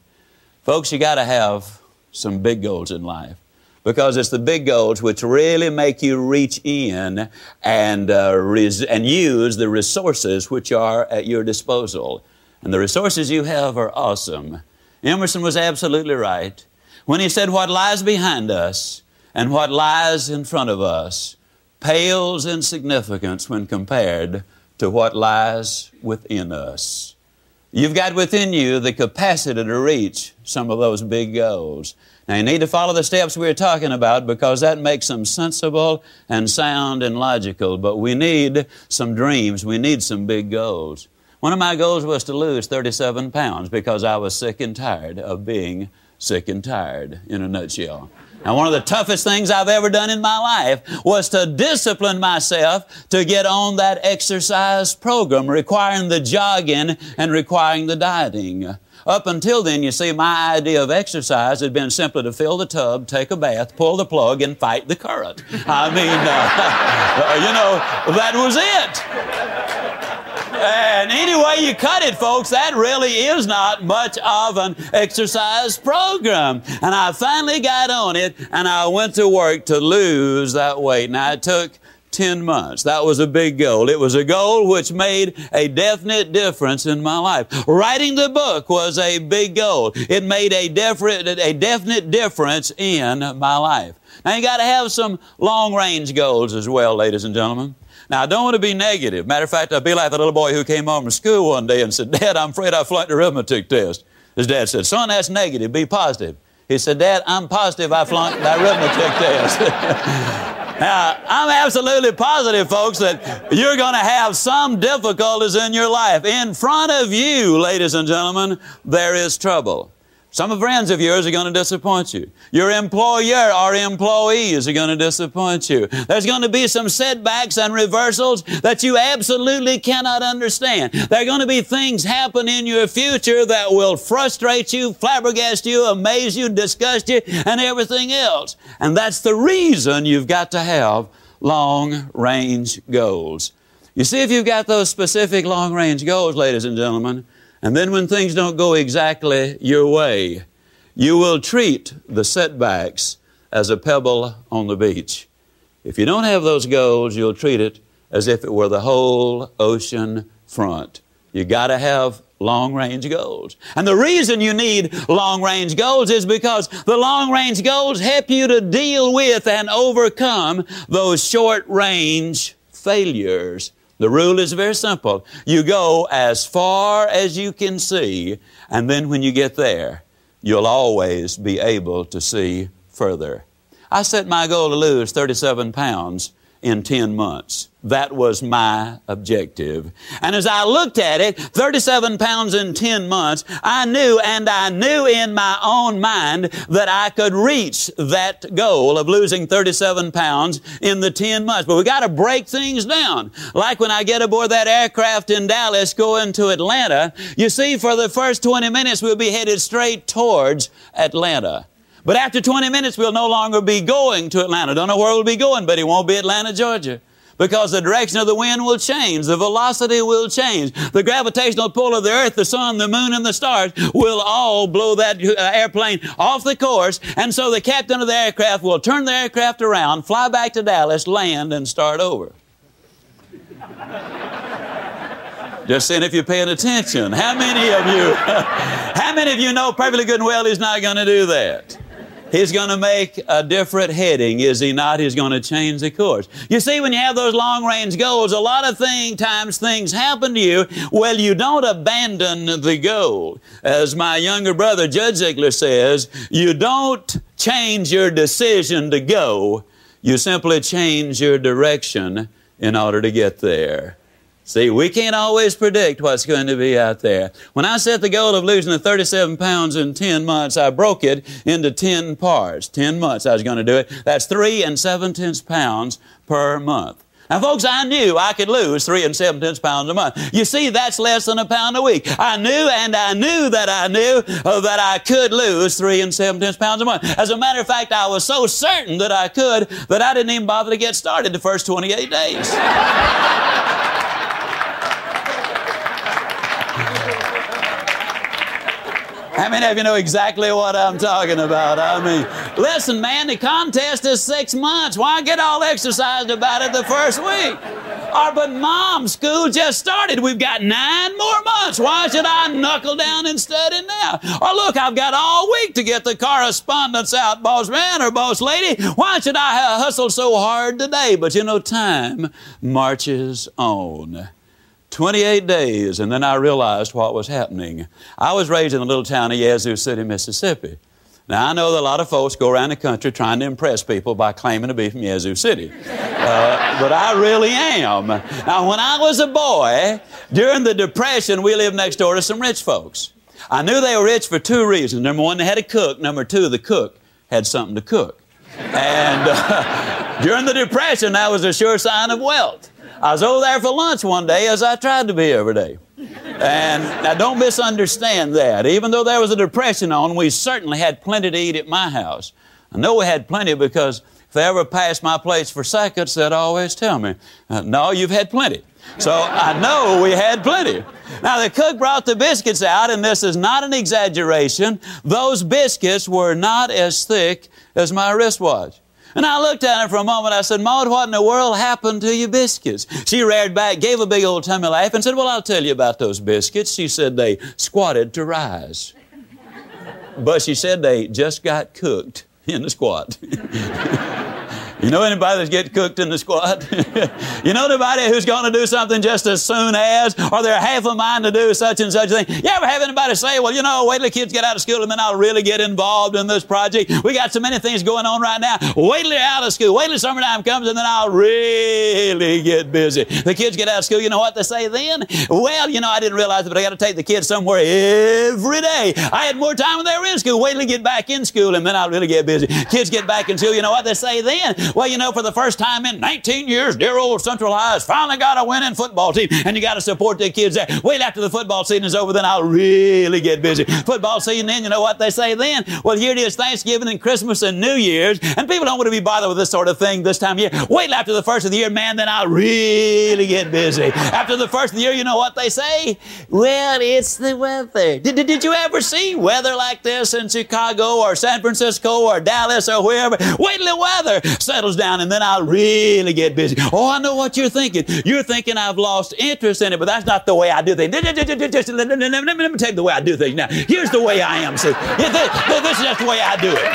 Folks, you got to have some big goals in life because it's the big goals which really make you reach in and, uh, res- and use the resources which are at your disposal. And the resources you have are awesome. Emerson was absolutely right when he said, What lies behind us and what lies in front of us pales in significance when compared to what lies within us. You've got within you the capacity to reach some of those big goals. Now, you need to follow the steps we are talking about because that makes them sensible and sound and logical. But we need some dreams. We need some big goals. One of my goals was to lose 37 pounds because I was sick and tired of being sick and tired, in a nutshell. Now, one of the toughest things I've ever done in my life was to discipline myself to get on that exercise program requiring the jogging and requiring the dieting. Up until then, you see, my idea of exercise had been simply to fill the tub, take a bath, pull the plug, and fight the current. I mean, uh, you know, that was it. And any way you cut it, folks, that really is not much of an exercise program. And I finally got on it and I went to work to lose that weight. Now, it took 10 months. That was a big goal. It was a goal which made a definite difference in my life. Writing the book was a big goal. It made a, definite, a definite difference in my life. Now you got to have some long range goals as well, ladies and gentlemen. Now, I don't want to be negative. Matter of fact, I'd be like the little boy who came home from school one day and said, Dad, I'm afraid I flunked the arithmetic test. His dad said, Son, that's negative. Be positive. He said, Dad, I'm positive I flunked the arithmetic test. Now, I'm absolutely positive, folks, that you're going to have some difficulties in your life. In front of you, ladies and gentlemen, there is trouble. Some friends of yours are going to disappoint you. Your employer or employees are going to disappoint you. There's going to be some setbacks and reversals that you absolutely cannot understand. There are going to be things happen in your future that will frustrate you, flabbergast you, amaze you, disgust you, and everything else. And that's the reason you've got to have long range goals. You see, if you've got those specific long range goals, ladies and gentlemen, and then when things don't go exactly your way, you will treat the setbacks as a pebble on the beach. If you don't have those goals, you'll treat it as if it were the whole ocean front. You got to have long range goals. And the reason you need long range goals is because the long range goals help you to deal with and overcome those short range failures the rule is very simple. You go as far as you can see, and then when you get there, you'll always be able to see further. I set my goal to lose 37 pounds in 10 months. That was my objective. And as I looked at it, 37 pounds in 10 months, I knew and I knew in my own mind that I could reach that goal of losing 37 pounds in the 10 months. But we got to break things down. Like when I get aboard that aircraft in Dallas going to Atlanta, you see, for the first 20 minutes, we'll be headed straight towards Atlanta. But after 20 minutes, we'll no longer be going to Atlanta. Don't know where we'll be going, but it won't be Atlanta, Georgia. Because the direction of the wind will change, the velocity will change, the gravitational pull of the earth, the sun, the moon, and the stars will all blow that uh, airplane off the course. And so the captain of the aircraft will turn the aircraft around, fly back to Dallas, land, and start over. Just saying if you're paying attention. How many of you, how many of you know perfectly good and well he's not going to do that? He's going to make a different heading, is he not? He's going to change the course. You see, when you have those long range goals, a lot of thing, times things happen to you. Well, you don't abandon the goal. As my younger brother, Judge Ziglar, says, you don't change your decision to go. You simply change your direction in order to get there. See, we can't always predict what's going to be out there. When I set the goal of losing the 37 pounds in 10 months, I broke it into 10 parts. 10 months I was going to do it. That's 3 and 7 tenths pounds per month. Now, folks, I knew I could lose three and seven tenths pounds a month. You see, that's less than a pound a week. I knew and I knew that I knew uh, that I could lose three and seven tenths pounds a month. As a matter of fact, I was so certain that I could that I didn't even bother to get started the first 28 days. How many of you know exactly what I'm talking about? I mean, listen, man, the contest is six months. Why get all exercised about it the first week? Or, but mom, school just started. We've got nine more months. Why should I knuckle down and study now? Or look, I've got all week to get the correspondence out, boss man or boss lady. Why should I hustle so hard today? But you know, time marches on. 28 days, and then I realized what was happening. I was raised in the little town of Yazoo City, Mississippi. Now, I know that a lot of folks go around the country trying to impress people by claiming to be from Yazoo City. Uh, but I really am. Now, when I was a boy, during the Depression, we lived next door to some rich folks. I knew they were rich for two reasons. Number one, they had a cook. Number two, the cook had something to cook. And uh, during the Depression, that was a sure sign of wealth. I was over there for lunch one day, as I tried to be every day. And now don't misunderstand that. Even though there was a depression on, we certainly had plenty to eat at my house. I know we had plenty because if they ever passed my place for seconds, they'd always tell me, uh, No, you've had plenty. So I know we had plenty. Now the cook brought the biscuits out, and this is not an exaggeration. Those biscuits were not as thick as my wristwatch. And I looked at her for a moment. I said, Maud, what in the world happened to your biscuits? She reared back, gave a big old tummy laugh, and said, Well, I'll tell you about those biscuits. She said they squatted to rise. But she said they just got cooked in the squat. You know anybody that's getting cooked in the squad? you know anybody who's going to do something just as soon as, or they're half a mind to do such and such a thing? You ever have anybody say, well, you know, wait till the kids get out of school and then I'll really get involved in this project. We got so many things going on right now. Wait till they're out of school. Wait till summertime comes and then I'll really get busy. The kids get out of school, you know what they say then? Well, you know, I didn't realize it, but I got to take the kids somewhere every day. I had more time when they were in school. Wait till they get back in school and then I'll really get busy. Kids get back in school, you know what they say then? Well, you know, for the first time in 19 years, dear old Central High has finally got a winning football team, and you got to support the kids there. Wait after the football season is over, then I'll really get busy. Football season, then you know what they say then? Well, here it is Thanksgiving and Christmas and New Year's, and people don't want to be bothered with this sort of thing this time of year. Wait after the first of the year, man, then I'll really get busy. After the first of the year, you know what they say? Well, it's the weather. Did, did, did you ever see weather like this in Chicago or San Francisco or Dallas or wherever? Wait till the weather settles down and then I'll really get busy. Oh, I know what you're thinking. You're thinking I've lost interest in it, but that's not the way I do things. Let me tell you the way I do things now. Here's the way I am. See, this is just the way I do it.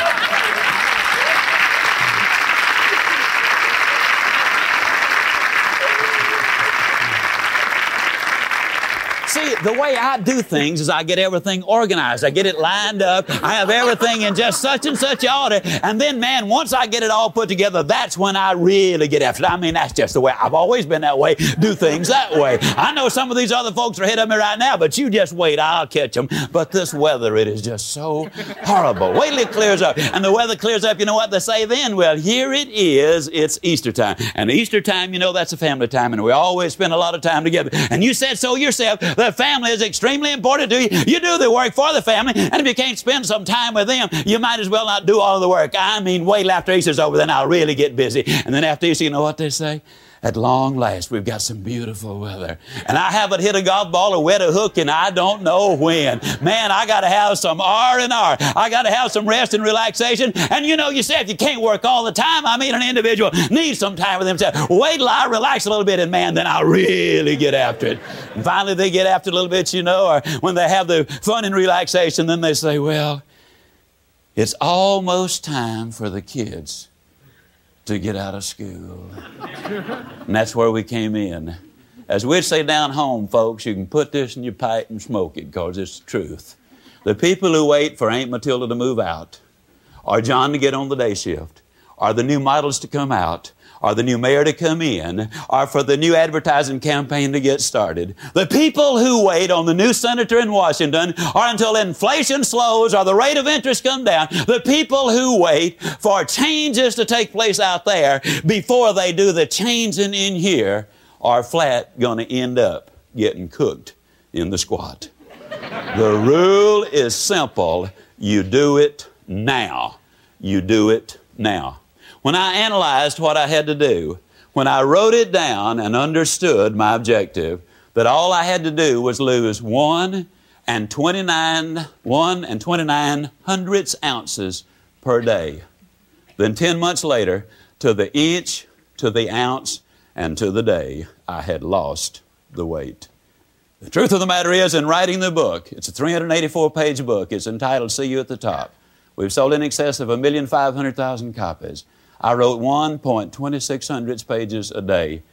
See, the way I do things is I get everything organized. I get it lined up. I have everything in just such and such order. And then, man, once I get it all put together, that's when I really get after it. I mean, that's just the way I've always been that way. Do things that way. I know some of these other folks are of me right now, but you just wait. I'll catch them. But this weather, it is just so horrible. Wait till it clears up. And the weather clears up, you know what they say then? Well, here it is. It's Easter time. And Easter time, you know, that's a family time. And we always spend a lot of time together. And you said so yourself. The family is extremely important to you. You do the work for the family, and if you can't spend some time with them, you might as well not do all the work. I mean, wait after Easter's over, then I'll really get busy. And then after Easter, you know what they say? At long last, we've got some beautiful weather. And I haven't hit a golf ball or wet a hook and I don't know when. Man, I got to have some R and R. I got to have some rest and relaxation. And you know, you say if you can't work all the time, I mean, an individual needs some time with himself. Wait till I relax a little bit and man, then I'll really get after it. And finally, they get after it a little bit, you know, or when they have the fun and relaxation, then they say, well, it's almost time for the kids to get out of school. and that's where we came in. As we'd say down home, folks, you can put this in your pipe and smoke it because it's the truth. The people who wait for Aunt Matilda to move out, or John to get on the day shift, or the new models to come out, or the new mayor to come in, or for the new advertising campaign to get started. The people who wait on the new senator in Washington, or until inflation slows or the rate of interest come down, the people who wait for changes to take place out there before they do the changing in here are flat going to end up getting cooked in the squat. the rule is simple. You do it now. You do it now. When I analyzed what I had to do, when I wrote it down and understood my objective, that all I had to do was lose one and 29, one and 29 hundredths ounces per day. Then 10 months later, to the inch, to the ounce, and to the day, I had lost the weight. The truth of the matter is, in writing the book, it's a 384 page book, it's entitled See You at the Top. We've sold in excess of a million five hundred thousand copies. I wrote 1.26 pages a day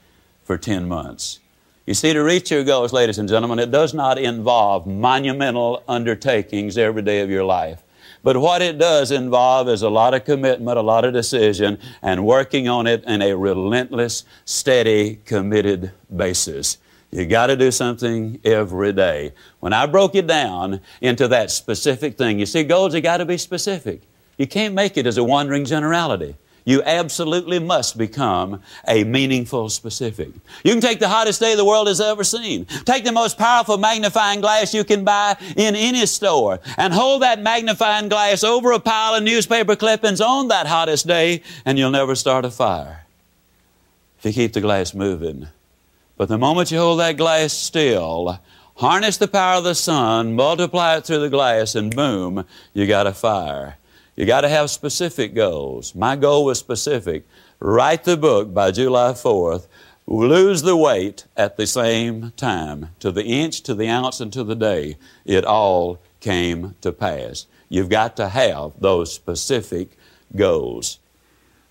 for 10 months. You see, to reach your goals, ladies and gentlemen, it does not involve monumental undertakings every day of your life. But what it does involve is a lot of commitment, a lot of decision, and working on it in a relentless, steady, committed basis. You got to do something every day. When I broke it down into that specific thing, you see, goals have got to be specific. You can't make it as a wandering generality. You absolutely must become a meaningful specific. You can take the hottest day the world has ever seen. Take the most powerful magnifying glass you can buy in any store and hold that magnifying glass over a pile of newspaper clippings on that hottest day and you'll never start a fire. If you keep the glass moving. But the moment you hold that glass still, harness the power of the sun, multiply it through the glass, and boom, you got a fire. You got to have specific goals. My goal was specific. Write the book by July 4th. Lose the weight at the same time. To the inch, to the ounce, and to the day, it all came to pass. You've got to have those specific goals.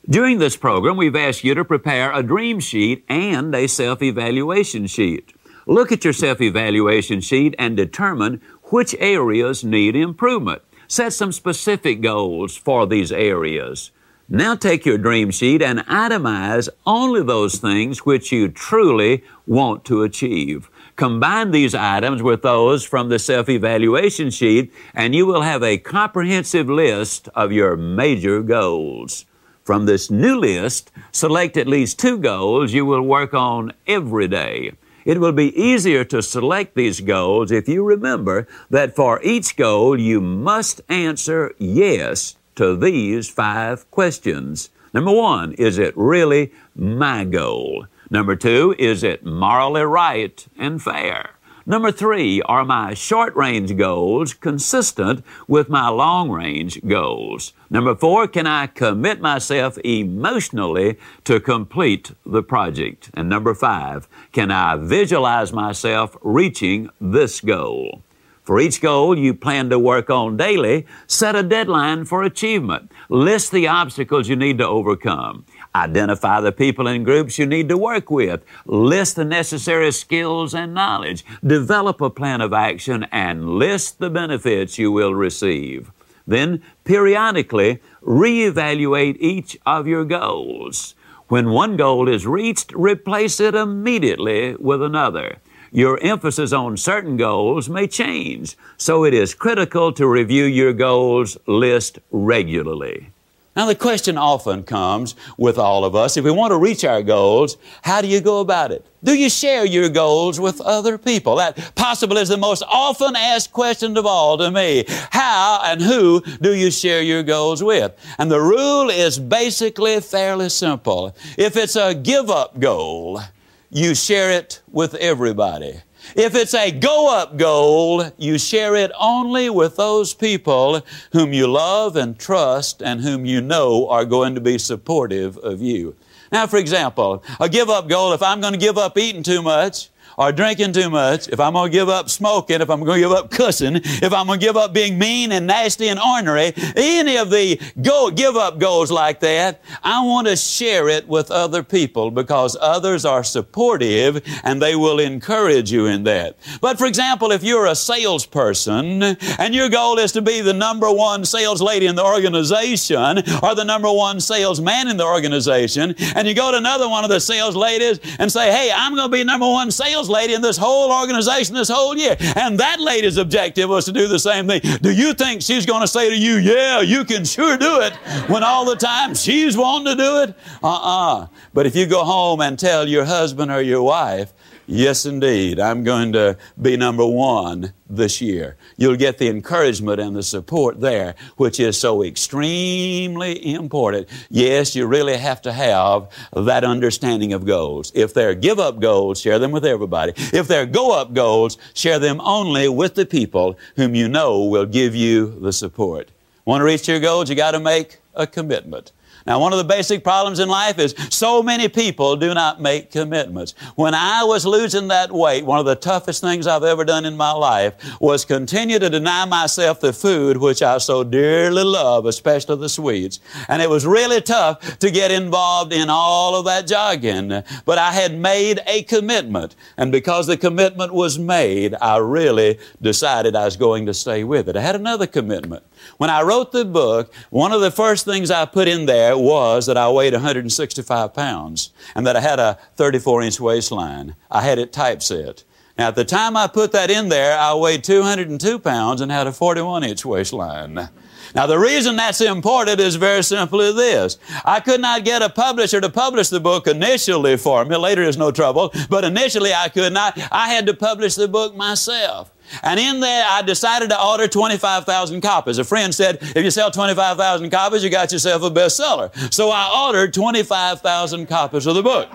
During this program, we've asked you to prepare a dream sheet and a self evaluation sheet. Look at your self evaluation sheet and determine which areas need improvement. Set some specific goals for these areas. Now take your dream sheet and itemize only those things which you truly want to achieve. Combine these items with those from the self evaluation sheet, and you will have a comprehensive list of your major goals. From this new list, select at least two goals you will work on every day. It will be easier to select these goals if you remember that for each goal you must answer yes to these five questions. Number one, is it really my goal? Number two, is it morally right and fair? Number three, are my short range goals consistent with my long range goals? Number four, can I commit myself emotionally to complete the project? And number five, can I visualize myself reaching this goal? For each goal you plan to work on daily, set a deadline for achievement. List the obstacles you need to overcome. Identify the people and groups you need to work with. List the necessary skills and knowledge. Develop a plan of action and list the benefits you will receive. Then, periodically, reevaluate each of your goals. When one goal is reached, replace it immediately with another. Your emphasis on certain goals may change, so it is critical to review your goals list regularly. Now, the question often comes with all of us if we want to reach our goals, how do you go about it? Do you share your goals with other people? That possibly is the most often asked question of all to me. How and who do you share your goals with? And the rule is basically fairly simple. If it's a give up goal, you share it with everybody. If it's a go up goal, you share it only with those people whom you love and trust and whom you know are going to be supportive of you. Now, for example, a give up goal, if I'm going to give up eating too much, or drinking too much, if I'm going to give up smoking, if I'm going to give up cussing, if I'm going to give up being mean and nasty and ornery, any of the go give up goals like that, I want to share it with other people because others are supportive and they will encourage you in that. But for example, if you're a salesperson and your goal is to be the number one sales lady in the organization or the number one salesman in the organization, and you go to another one of the sales ladies and say, Hey, I'm going to be number one sales sales lady in this whole organization this whole year. And that lady's objective was to do the same thing. Do you think she's going to say to you, yeah, you can sure do it when all the time she's wanting to do it? Uh-uh. But if you go home and tell your husband or your wife Yes, indeed. I'm going to be number one this year. You'll get the encouragement and the support there, which is so extremely important. Yes, you really have to have that understanding of goals. If they're give up goals, share them with everybody. If they're go up goals, share them only with the people whom you know will give you the support. Want to reach your goals? You got to make a commitment. Now, one of the basic problems in life is so many people do not make commitments. When I was losing that weight, one of the toughest things I've ever done in my life was continue to deny myself the food which I so dearly love, especially the sweets. And it was really tough to get involved in all of that jogging. But I had made a commitment. And because the commitment was made, I really decided I was going to stay with it. I had another commitment. When I wrote the book, one of the first things I put in there was that I weighed 165 pounds and that I had a 34 inch waistline. I had it typeset. Now, at the time I put that in there, I weighed 202 pounds and had a 41 inch waistline. Now, the reason that's important is very simply this. I could not get a publisher to publish the book initially for me. Later is no trouble, but initially I could not. I had to publish the book myself. And in there, I decided to order 25,000 copies. A friend said, if you sell 25,000 copies, you got yourself a bestseller. So I ordered 25,000 copies of the book.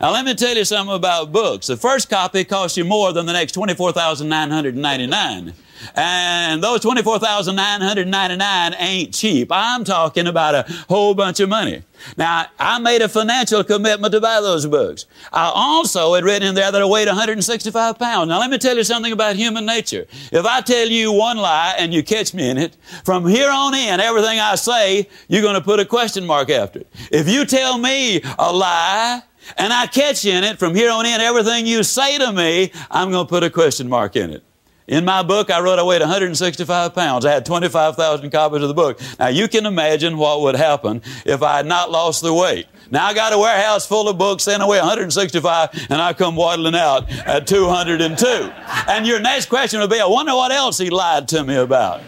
Now, let me tell you something about books. The first copy costs you more than the next 24,999. And those 24,999 ain't cheap. I'm talking about a whole bunch of money. Now, I made a financial commitment to buy those books. I also had written in there that I weighed 165 pounds. Now, let me tell you something about human nature. If I tell you one lie and you catch me in it, from here on in, everything I say, you're going to put a question mark after it. If you tell me a lie, and I catch you in it, from here on in, everything you say to me, I'm going to put a question mark in it. In my book, I wrote I weighed 165 pounds. I had 25,000 copies of the book. Now, you can imagine what would happen if I had not lost the weight. Now, I got a warehouse full of books, saying I weigh 165, and I come waddling out at 202. And your next question would be, I wonder what else he lied to me about.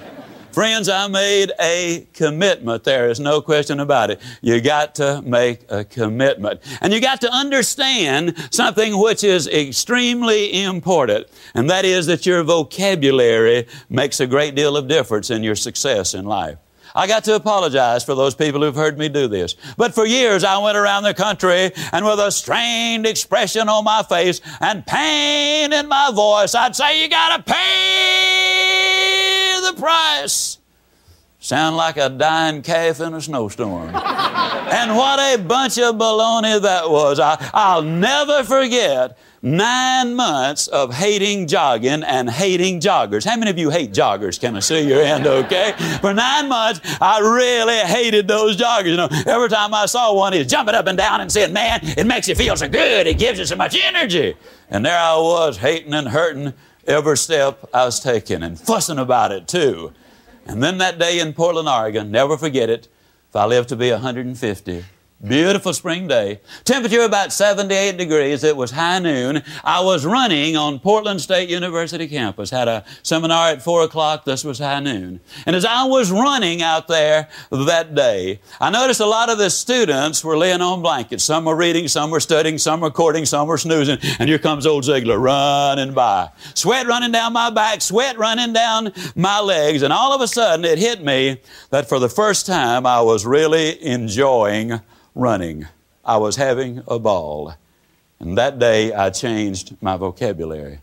Friends, I made a commitment. There is no question about it. You got to make a commitment. And you got to understand something which is extremely important, and that is that your vocabulary makes a great deal of difference in your success in life. I got to apologize for those people who've heard me do this. But for years I went around the country and with a strained expression on my face and pain in my voice, I'd say, You gotta pay the price. Sound like a dying calf in a snowstorm. and what a bunch of baloney that was. I, I'll never forget nine months of hating jogging and hating joggers. How many of you hate joggers? Can I see your hand okay? For nine months, I really hated those joggers. You know, every time I saw one, he's jumping up and down and saying, Man, it makes you feel so good. It gives you so much energy. And there I was, hating and hurting every step I was taking and fussing about it too. And then that day in Portland, Oregon, never forget it, if I live to be 150, Beautiful spring day. Temperature about 78 degrees. It was high noon. I was running on Portland State University campus. Had a seminar at 4 o'clock. This was high noon. And as I was running out there that day, I noticed a lot of the students were laying on blankets. Some were reading, some were studying, some were courting, some were snoozing. And here comes old Ziglar running by. Sweat running down my back, sweat running down my legs. And all of a sudden it hit me that for the first time I was really enjoying running. I was having a ball. And that day I changed my vocabulary.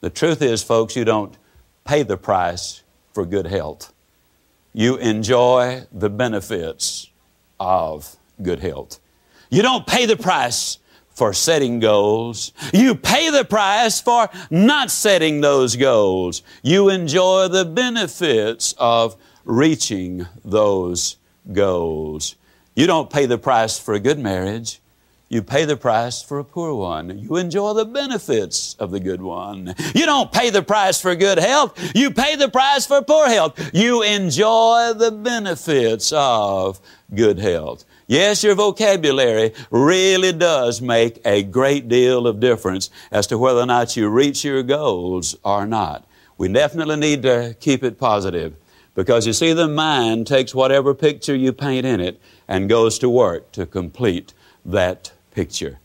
The truth is, folks, you don't pay the price for good health. You enjoy the benefits of good health. You don't pay the price for setting goals. You pay the price for not setting those goals. You enjoy the benefits of reaching those goals. You don't pay the price for a good marriage. You pay the price for a poor one. You enjoy the benefits of the good one. You don't pay the price for good health. You pay the price for poor health. You enjoy the benefits of good health. Yes, your vocabulary really does make a great deal of difference as to whether or not you reach your goals or not. We definitely need to keep it positive because you see, the mind takes whatever picture you paint in it and goes to work to complete that picture.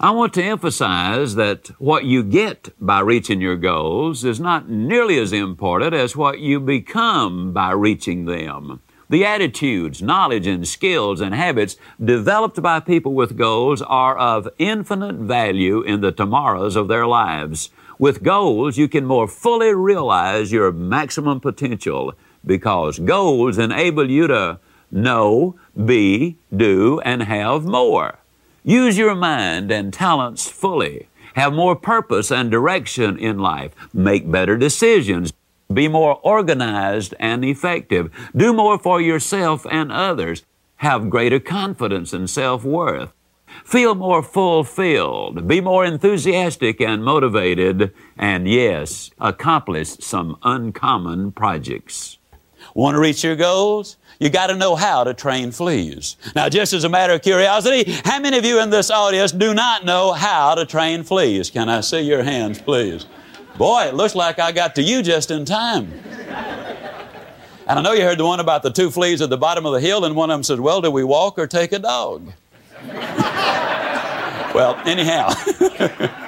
I want to emphasize that what you get by reaching your goals is not nearly as important as what you become by reaching them. The attitudes, knowledge, and skills and habits developed by people with goals are of infinite value in the tomorrows of their lives. With goals, you can more fully realize your maximum potential because goals enable you to know, be, do, and have more. Use your mind and talents fully. Have more purpose and direction in life. Make better decisions. Be more organized and effective. Do more for yourself and others. Have greater confidence and self worth. Feel more fulfilled. Be more enthusiastic and motivated. And yes, accomplish some uncommon projects. Want to reach your goals? You got to know how to train fleas. Now, just as a matter of curiosity, how many of you in this audience do not know how to train fleas? Can I see your hands, please? Boy, it looks like I got to you just in time. And I know you heard the one about the two fleas at the bottom of the hill, and one of them said, Well, do we walk or take a dog? well, anyhow.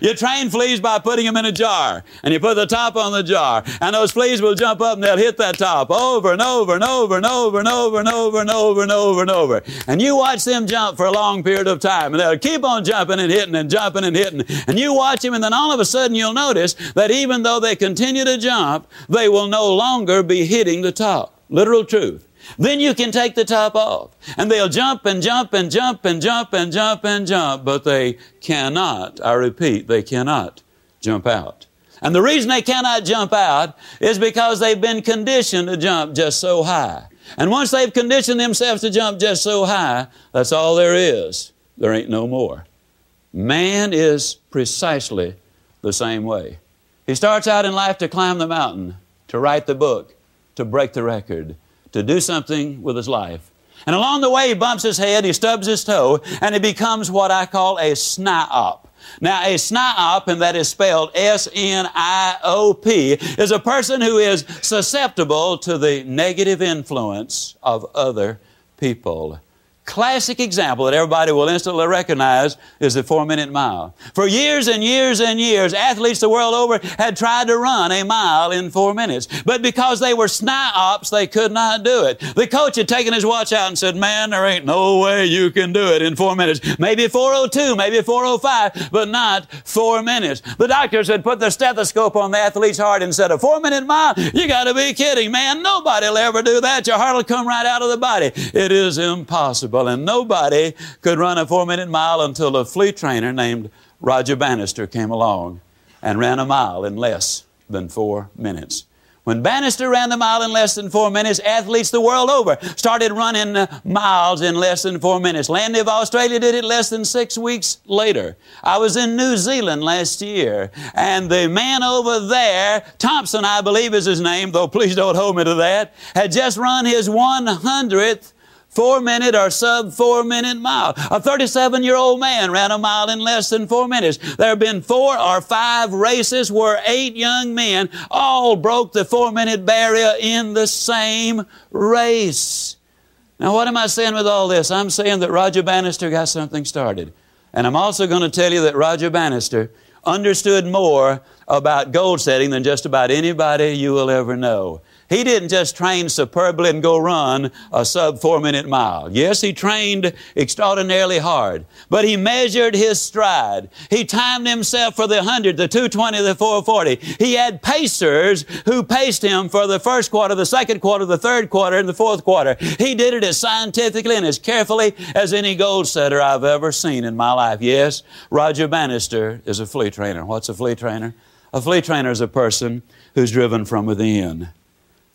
You train fleas by putting them in a jar, and you put the top on the jar, and those fleas will jump up and they'll hit that top over and over and over and over and over and over and over and over and over. And you watch them jump for a long period of time, and they'll keep on jumping and hitting and jumping and hitting. And you watch them, and then all of a sudden you'll notice that even though they continue to jump, they will no longer be hitting the top. Literal truth. Then you can take the top off. And they'll jump and jump and jump and jump and jump and jump, but they cannot, I repeat, they cannot jump out. And the reason they cannot jump out is because they've been conditioned to jump just so high. And once they've conditioned themselves to jump just so high, that's all there is. There ain't no more. Man is precisely the same way. He starts out in life to climb the mountain, to write the book, to break the record to do something with his life. And along the way, he bumps his head, he stubs his toe, and he becomes what I call a sniop. Now, a sniop, and that is spelled S-N-I-O-P, is a person who is susceptible to the negative influence of other people classic example that everybody will instantly recognize is the four minute mile. For years and years and years, athletes the world over had tried to run a mile in four minutes. But because they were sniops, they could not do it. The coach had taken his watch out and said, Man, there ain't no way you can do it in four minutes. Maybe 402, maybe 405, but not four minutes. The doctors had put their stethoscope on the athlete's heart and said, A four minute mile? You gotta be kidding, man. Nobody will ever do that. Your heart will come right out of the body. It is impossible and nobody could run a four minute mile until a flea trainer named Roger Bannister came along and ran a mile in less than four minutes. When Bannister ran the mile in less than four minutes, athletes the world over started running miles in less than four minutes. Landy of Australia did it less than six weeks later. I was in New Zealand last year, and the man over there, Thompson, I believe is his name, though please don't hold me to that, had just run his 100th four minute or sub four minute mile. A 37 year old man ran a mile in less than four minutes. There have been four or five races where eight young men all broke the four minute barrier in the same race. Now, what am I saying with all this? I'm saying that Roger Bannister got something started. And I'm also going to tell you that Roger Bannister understood more about goal setting than just about anybody you will ever know. He didn't just train superbly and go run a sub four minute mile. Yes, he trained extraordinarily hard, but he measured his stride. He timed himself for the 100, the 220, the 440. He had pacers who paced him for the first quarter, the second quarter, the third quarter, and the fourth quarter. He did it as scientifically and as carefully as any goal setter I've ever seen in my life. Yes, Roger Bannister is a flea trainer. What's a flea trainer? A flea trainer is a person who's driven from within.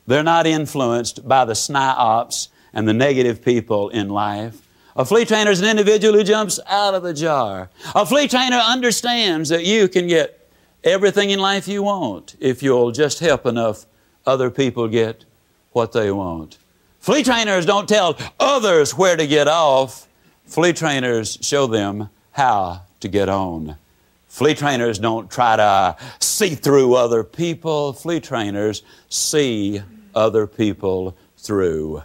They're not influenced by the sniops and the negative people in life. A flea trainer is an individual who jumps out of the jar. A flea trainer understands that you can get everything in life you want if you'll just help enough other people get what they want. Flea trainers don't tell others where to get off. Flea trainers show them how to get on. Flea trainers don't try to see through other people. Flea trainers see other people through.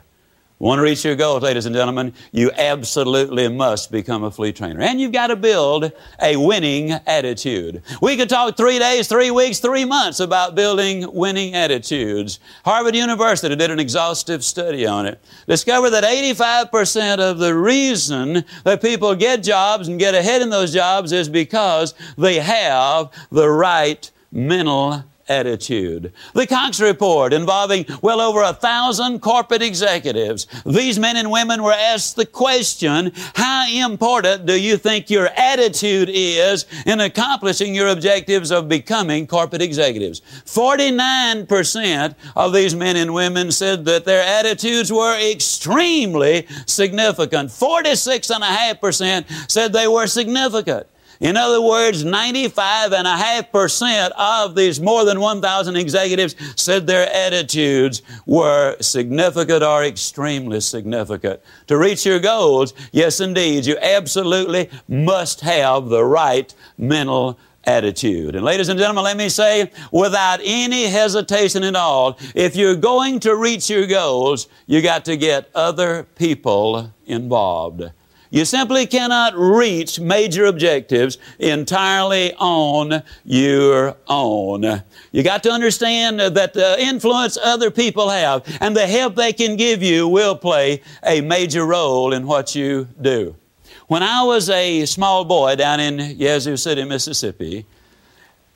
Want to reach your goals, ladies and gentlemen? You absolutely must become a flea trainer. And you've got to build a winning attitude. We could talk three days, three weeks, three months about building winning attitudes. Harvard University did an exhaustive study on it. Discovered that 85% of the reason that people get jobs and get ahead in those jobs is because they have the right mental attitude. The Cox Report involving well over a thousand corporate executives. These men and women were asked the question, how important do you think your attitude is in accomplishing your objectives of becoming corporate executives? 49% of these men and women said that their attitudes were extremely significant. 46.5% said they were significant. In other words, 95.5% of these more than 1,000 executives said their attitudes were significant or extremely significant. To reach your goals, yes indeed, you absolutely must have the right mental attitude. And ladies and gentlemen, let me say without any hesitation at all, if you're going to reach your goals, you got to get other people involved. You simply cannot reach major objectives entirely on your own. You got to understand that the influence other people have and the help they can give you will play a major role in what you do. When I was a small boy down in Yazoo City, Mississippi,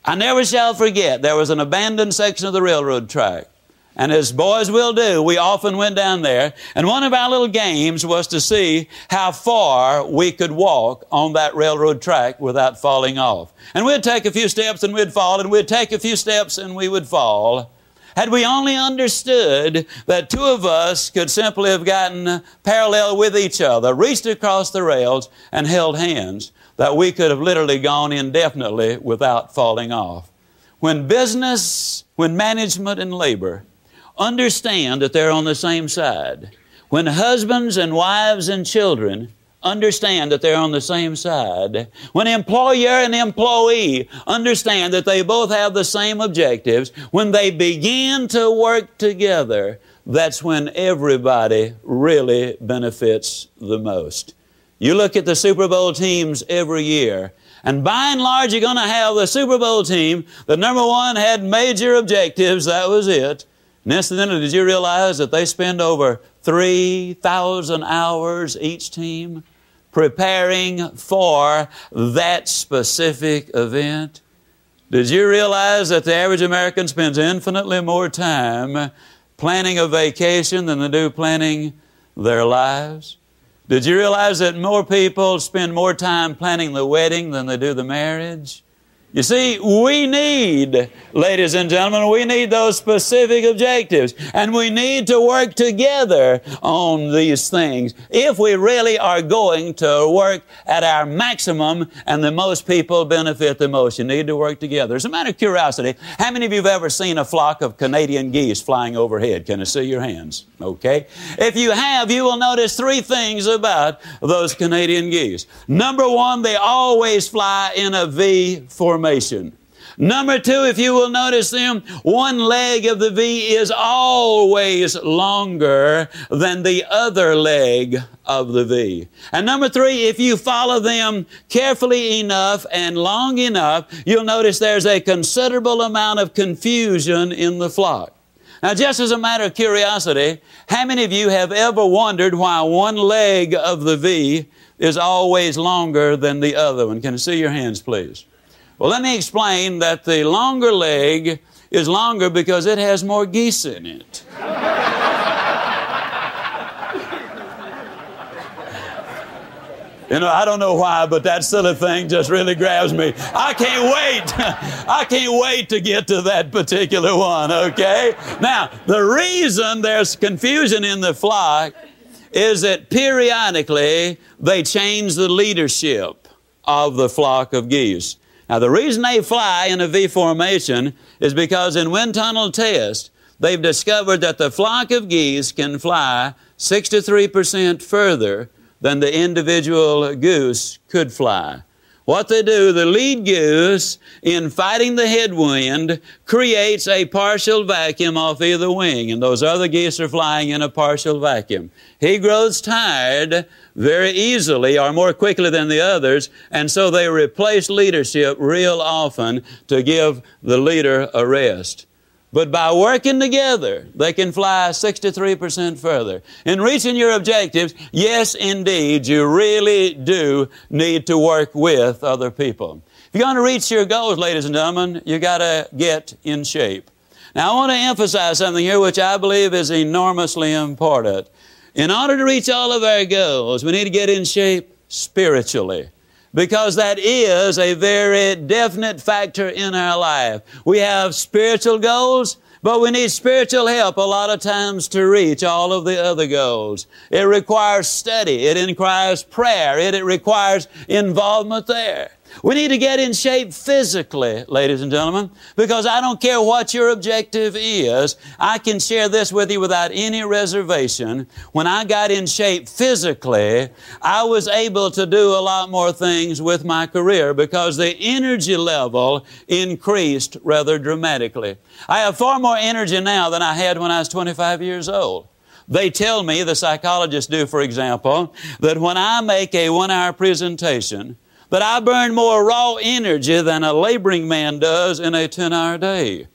I never shall forget there was an abandoned section of the railroad track. And as boys will do, we often went down there, and one of our little games was to see how far we could walk on that railroad track without falling off. And we'd take a few steps and we'd fall, and we'd take a few steps and we would fall. Had we only understood that two of us could simply have gotten parallel with each other, reached across the rails, and held hands, that we could have literally gone indefinitely without falling off. When business, when management and labor understand that they're on the same side. When husbands and wives and children understand that they're on the same side. When employer and employee understand that they both have the same objectives, when they begin to work together, that's when everybody really benefits the most. You look at the Super Bowl teams every year, and by and large, you're going to have the Super Bowl team The number one had major objectives, that was it. And incidentally, did you realize that they spend over 3,000 hours each team preparing for that specific event? Did you realize that the average American spends infinitely more time planning a vacation than they do planning their lives? Did you realize that more people spend more time planning the wedding than they do the marriage? You see, we need, ladies and gentlemen, we need those specific objectives. And we need to work together on these things if we really are going to work at our maximum and the most people benefit the most. You need to work together. As a matter of curiosity, how many of you have ever seen a flock of Canadian geese flying overhead? Can I see your hands? Okay. If you have, you will notice three things about those Canadian geese. Number one, they always fly in a V formation formation. Number two, if you will notice them, one leg of the V is always longer than the other leg of the V. And number three, if you follow them carefully enough and long enough, you'll notice there's a considerable amount of confusion in the flock. Now, just as a matter of curiosity, how many of you have ever wondered why one leg of the V is always longer than the other one? Can I see your hands, please? Well, let me explain that the longer leg is longer because it has more geese in it. You know, I don't know why, but that silly thing just really grabs me. I can't wait. I can't wait to get to that particular one, okay? Now, the reason there's confusion in the flock is that periodically they change the leadership of the flock of geese. Now, the reason they fly in a V formation is because in wind tunnel tests, they've discovered that the flock of geese can fly 63% further than the individual goose could fly. What they do, the lead goose, in fighting the headwind, creates a partial vacuum off either wing, and those other geese are flying in a partial vacuum. He grows tired very easily or more quickly than the others, and so they replace leadership real often to give the leader a rest. But by working together, they can fly 63% further. In reaching your objectives, yes, indeed, you really do need to work with other people. If you're going to reach your goals, ladies and gentlemen, you got to get in shape. Now, I want to emphasize something here which I believe is enormously important. In order to reach all of our goals, we need to get in shape spiritually because that is a very definite factor in our life. We have spiritual goals, but we need spiritual help a lot of times to reach all of the other goals. It requires study. It requires prayer. It, it requires involvement there. We need to get in shape physically, ladies and gentlemen, because I don't care what your objective is. I can share this with you without any reservation. When I got in shape physically, I was able to do a lot more things with my career because the energy level increased rather dramatically. I have far more energy now than I had when I was 25 years old. They tell me, the psychologists do, for example, that when I make a one hour presentation, but I burn more raw energy than a laboring man does in a 10 hour day.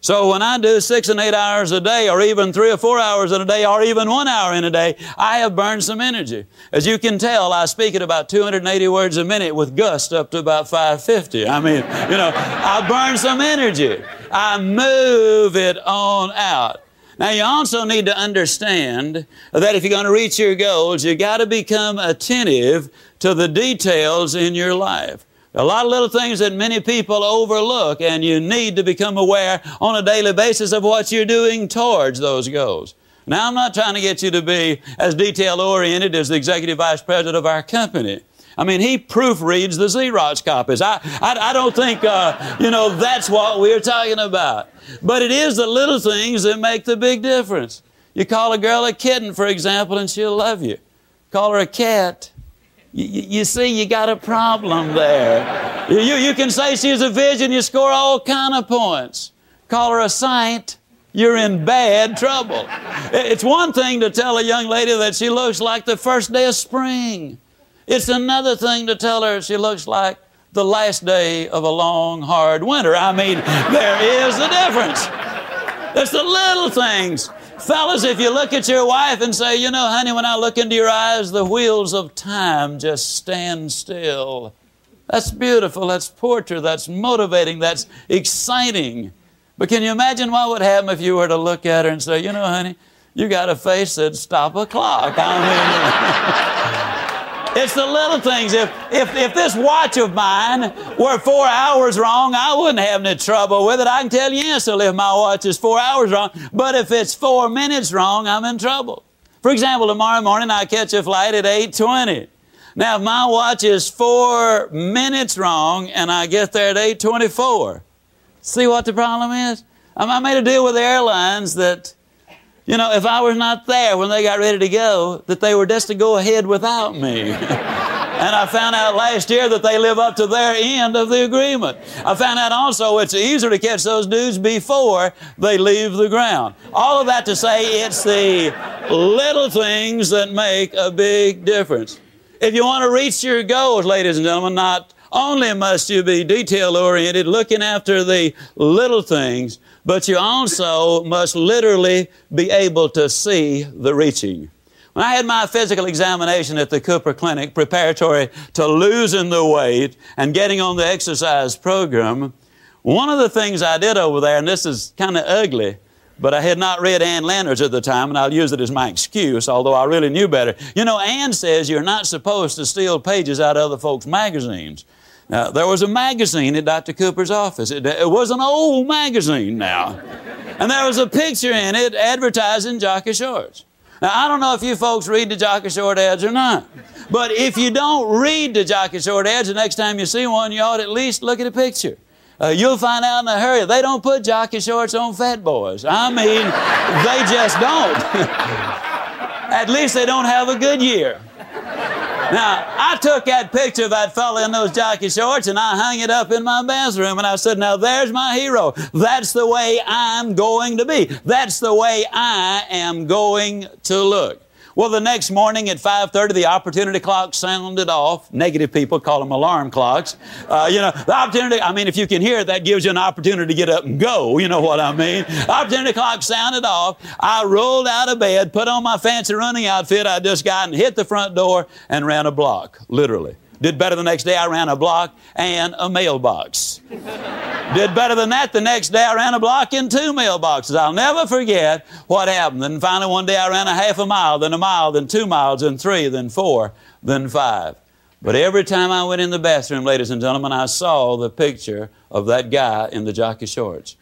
So when I do six and eight hours a day, or even three or four hours in a day, or even one hour in a day, I have burned some energy. As you can tell, I speak at about 280 words a minute with gust up to about 550. I mean, you know, I burn some energy. I move it on out. Now, you also need to understand that if you're going to reach your goals, you got to become attentive to the details in your life. A lot of little things that many people overlook, and you need to become aware on a daily basis of what you're doing towards those goals. Now, I'm not trying to get you to be as detail oriented as the executive vice president of our company. I mean, he proofreads the Xerox copies. I, I, I don't think, uh, you know, that's what we're talking about. But it is the little things that make the big difference. You call a girl a kitten, for example, and she'll love you. Call her a cat. You, you see, you got a problem there. You, you can say she's a vision, you score all kind of points. Call her a saint, you're in bad trouble. It's one thing to tell a young lady that she looks like the first day of spring. It's another thing to tell her she looks like the last day of a long, hard winter. I mean, there is a difference. It's the little things. Fellas, if you look at your wife and say, you know, honey, when I look into your eyes, the wheels of time just stand still. That's beautiful. That's portrait. That's motivating. That's exciting. But can you imagine what would happen if you were to look at her and say, you know, honey, you got a face that'd stop a clock. I mean, It's the little things. If, if, if this watch of mine were four hours wrong, I wouldn't have any trouble with it. I can tell you instantly if my watch is four hours wrong. But if it's four minutes wrong, I'm in trouble. For example, tomorrow morning I catch a flight at 8.20. Now, if my watch is four minutes wrong and I get there at 8.24, see what the problem is? I made a deal with the airlines that you know, if I was not there when they got ready to go, that they were just to go ahead without me. and I found out last year that they live up to their end of the agreement. I found out also it's easier to catch those dudes before they leave the ground. All of that to say it's the little things that make a big difference. If you want to reach your goals, ladies and gentlemen, not only must you be detail oriented, looking after the little things, but you also must literally be able to see the reaching. When I had my physical examination at the Cooper Clinic, preparatory to losing the weight and getting on the exercise program, one of the things I did over there, and this is kind of ugly, but I had not read Ann Landers at the time, and I'll use it as my excuse, although I really knew better. You know, Ann says you're not supposed to steal pages out of other folks' magazines. Now, there was a magazine at Dr. Cooper's office. It, it, was an old magazine now. And there was a picture in it advertising jockey shorts. Now, I don't know if you folks read the jockey short ads or not. But if you don't read the jockey short ads, the next time you see one, you ought at least look at a picture. Uh, you'll find out in a hurry. They don't put jockey shorts on fat boys. I mean, they just don't. at least they don't have a good year. Now, I took that picture of that fella in those jockey shorts and I hung it up in my bathroom and I said, Now there's my hero. That's the way I'm going to be. That's the way I am going to look. Well, the next morning at 5:30, the opportunity clock sounded off. Negative people call them alarm clocks. Uh, you know, the opportunity. I mean, if you can hear it, that gives you an opportunity to get up and go. You know what I mean? opportunity clock sounded off. I rolled out of bed, put on my fancy running outfit I just got, and hit the front door and ran a block, literally. Did better the next day, I ran a block and a mailbox. Did better than that the next day, I ran a block and two mailboxes. I'll never forget what happened. Then finally, one day, I ran a half a mile, then a mile, then two miles, then three, then four, then five. But every time I went in the bathroom, ladies and gentlemen, I saw the picture of that guy in the jockey shorts.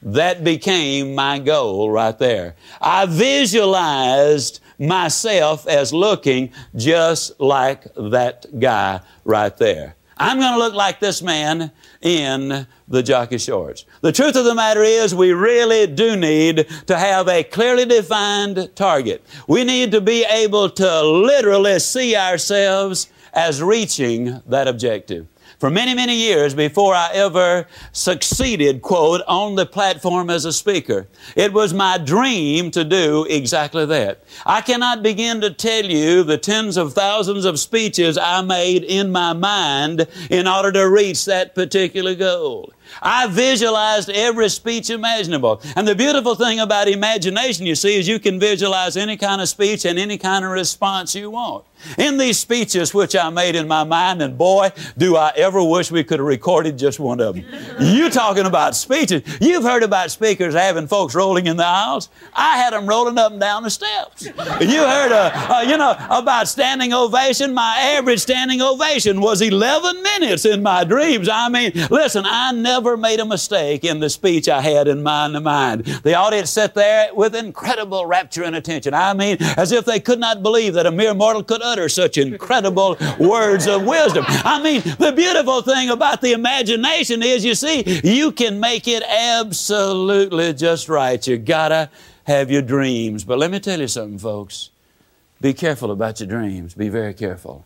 That became my goal right there. I visualized myself as looking just like that guy right there. I'm going to look like this man in the jockey shorts. The truth of the matter is, we really do need to have a clearly defined target. We need to be able to literally see ourselves as reaching that objective for many, many years before I ever succeeded, quote, on the platform as a speaker. It was my dream to do exactly that. I cannot begin to tell you the tens of thousands of speeches I made in my mind in order to reach that particular goal. I visualized every speech imaginable. And the beautiful thing about imagination, you see, is you can visualize any kind of speech and any kind of response you want. In these speeches which I made in my mind, and boy, do I ever wish we could have recorded just one of them. you talking about speeches. You've heard about speakers having folks rolling in the aisles. I had them rolling up and down the steps. You heard, uh, uh, you know, about standing ovation. My average standing ovation was 11 minutes in my dreams. I mean, listen, I never made a mistake in the speech I had in my mind. The audience sat there with incredible rapture and attention. I mean, as if they could not believe that a mere mortal could utter such incredible words of wisdom. I mean, the beautiful thing about the imagination is, you see, you can make it absolutely just right. You gotta have your dreams. But let me tell you something, folks. Be careful about your dreams. Be very careful.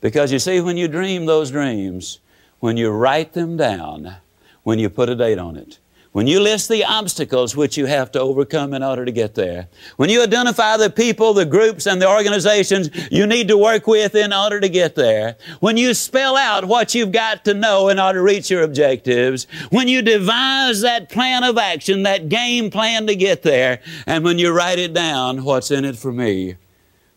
Because you see, when you dream those dreams, when you write them down, when you put a date on it, when you list the obstacles which you have to overcome in order to get there, when you identify the people, the groups, and the organizations you need to work with in order to get there, when you spell out what you've got to know in order to reach your objectives, when you devise that plan of action, that game plan to get there, and when you write it down, what's in it for me,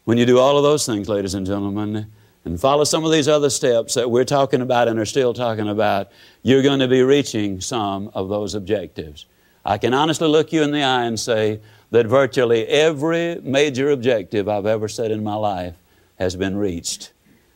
when you do all of those things, ladies and gentlemen, and follow some of these other steps that we're talking about and are still talking about, you're going to be reaching some of those objectives. I can honestly look you in the eye and say that virtually every major objective I've ever set in my life has been reached.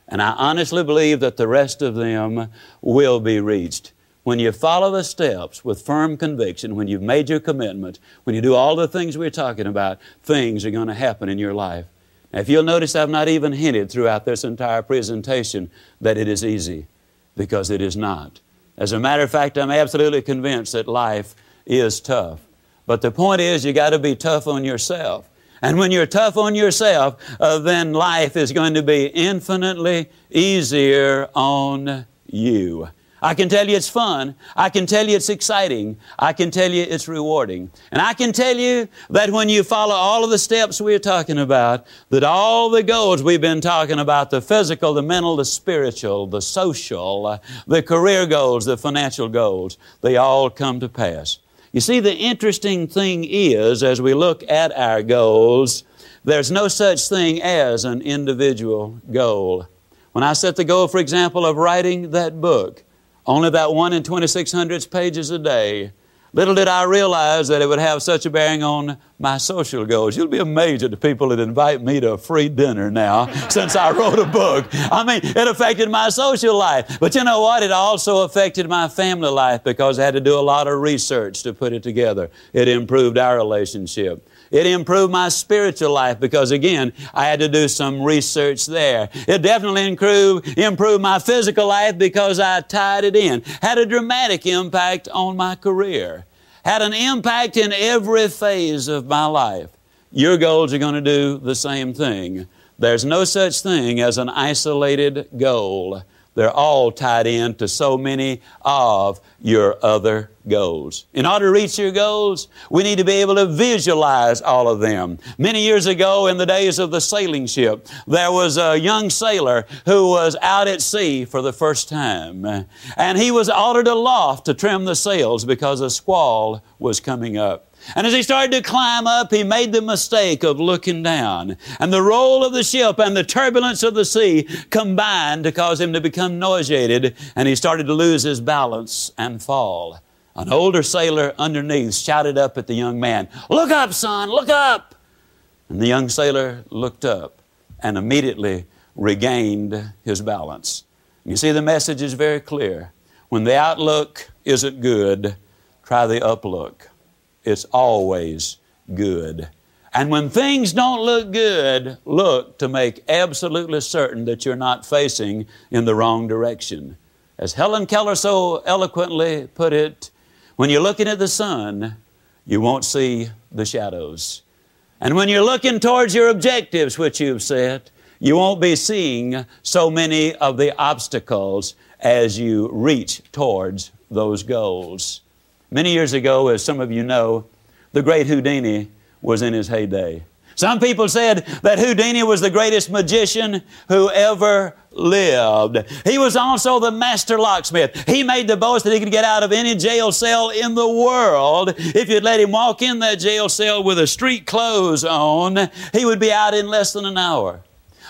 And I honestly believe that the rest of them will be reached. When you follow the steps with firm conviction, when you've made your commitment, when you do all the things we're talking about, things are going to happen in your life. Now, if you'll notice, I've not even hinted throughout this entire presentation that it is easy, because it is not. As a matter of fact, I'm absolutely convinced that life is tough. But the point is, you got to be tough on yourself. And when you're tough on yourself, uh, then life is going to be infinitely easier on you. I can tell you it's fun. I can tell you it's exciting. I can tell you it's rewarding. And I can tell you that when you follow all of the steps we're talking about, that all the goals we've been talking about, the physical, the mental, the spiritual, the social, uh, the career goals, the financial goals, they all come to pass. You see, the interesting thing is, as we look at our goals, there's no such thing as an individual goal. When I set the goal, for example, of writing that book, only that one in 2,600 pages a day. Little did I realize that it would have such a bearing on my social goals. You'll be amazed at the people that invite me to a free dinner now since I wrote a book. I mean, it affected my social life. But you know what? It also affected my family life because I had to do a lot of research to put it together. It improved our relationship. It improved my spiritual life because again, I had to do some research there. It definitely improved, my physical life because I tied it in. Had a dramatic impact on my career. Had an impact in every phase of my life. Your goals are going to do the same thing. There's no such thing as an isolated goal. They're all tied in to so many of your other goals. In order to reach your goals, we need to be able to visualize all of them. Many years ago, in the days of the sailing ship, there was a young sailor who was out at sea for the first time. And he was ordered aloft to trim the sails because a squall was coming up. And as he started to climb up, he made the mistake of looking down. And the roll of the ship and the turbulence of the sea combined to cause him to become nauseated, and he started to lose his balance and fall. An older sailor underneath shouted up at the young man, Look up, son, look up! And the young sailor looked up and immediately regained his balance. You see, the message is very clear. When the outlook isn't good, try the uplook it's always good. And when things don't look good, look to make absolutely certain that you're not facing in the wrong direction. As Helen Keller so eloquently put it, when you're looking at the sun, you won't see the shadows. And when you're looking towards your objectives, which you've set, you won't be seeing so many of the obstacles as you reach towards those goals. Many years ago, as some of you know, the great Houdini was in his heyday. Some people said that Houdini was the greatest magician who ever lived. He was also the master locksmith. He made the boast that he could get out of any jail cell in the world. If you'd let him walk in that jail cell with a street clothes on, he would be out in less than an hour.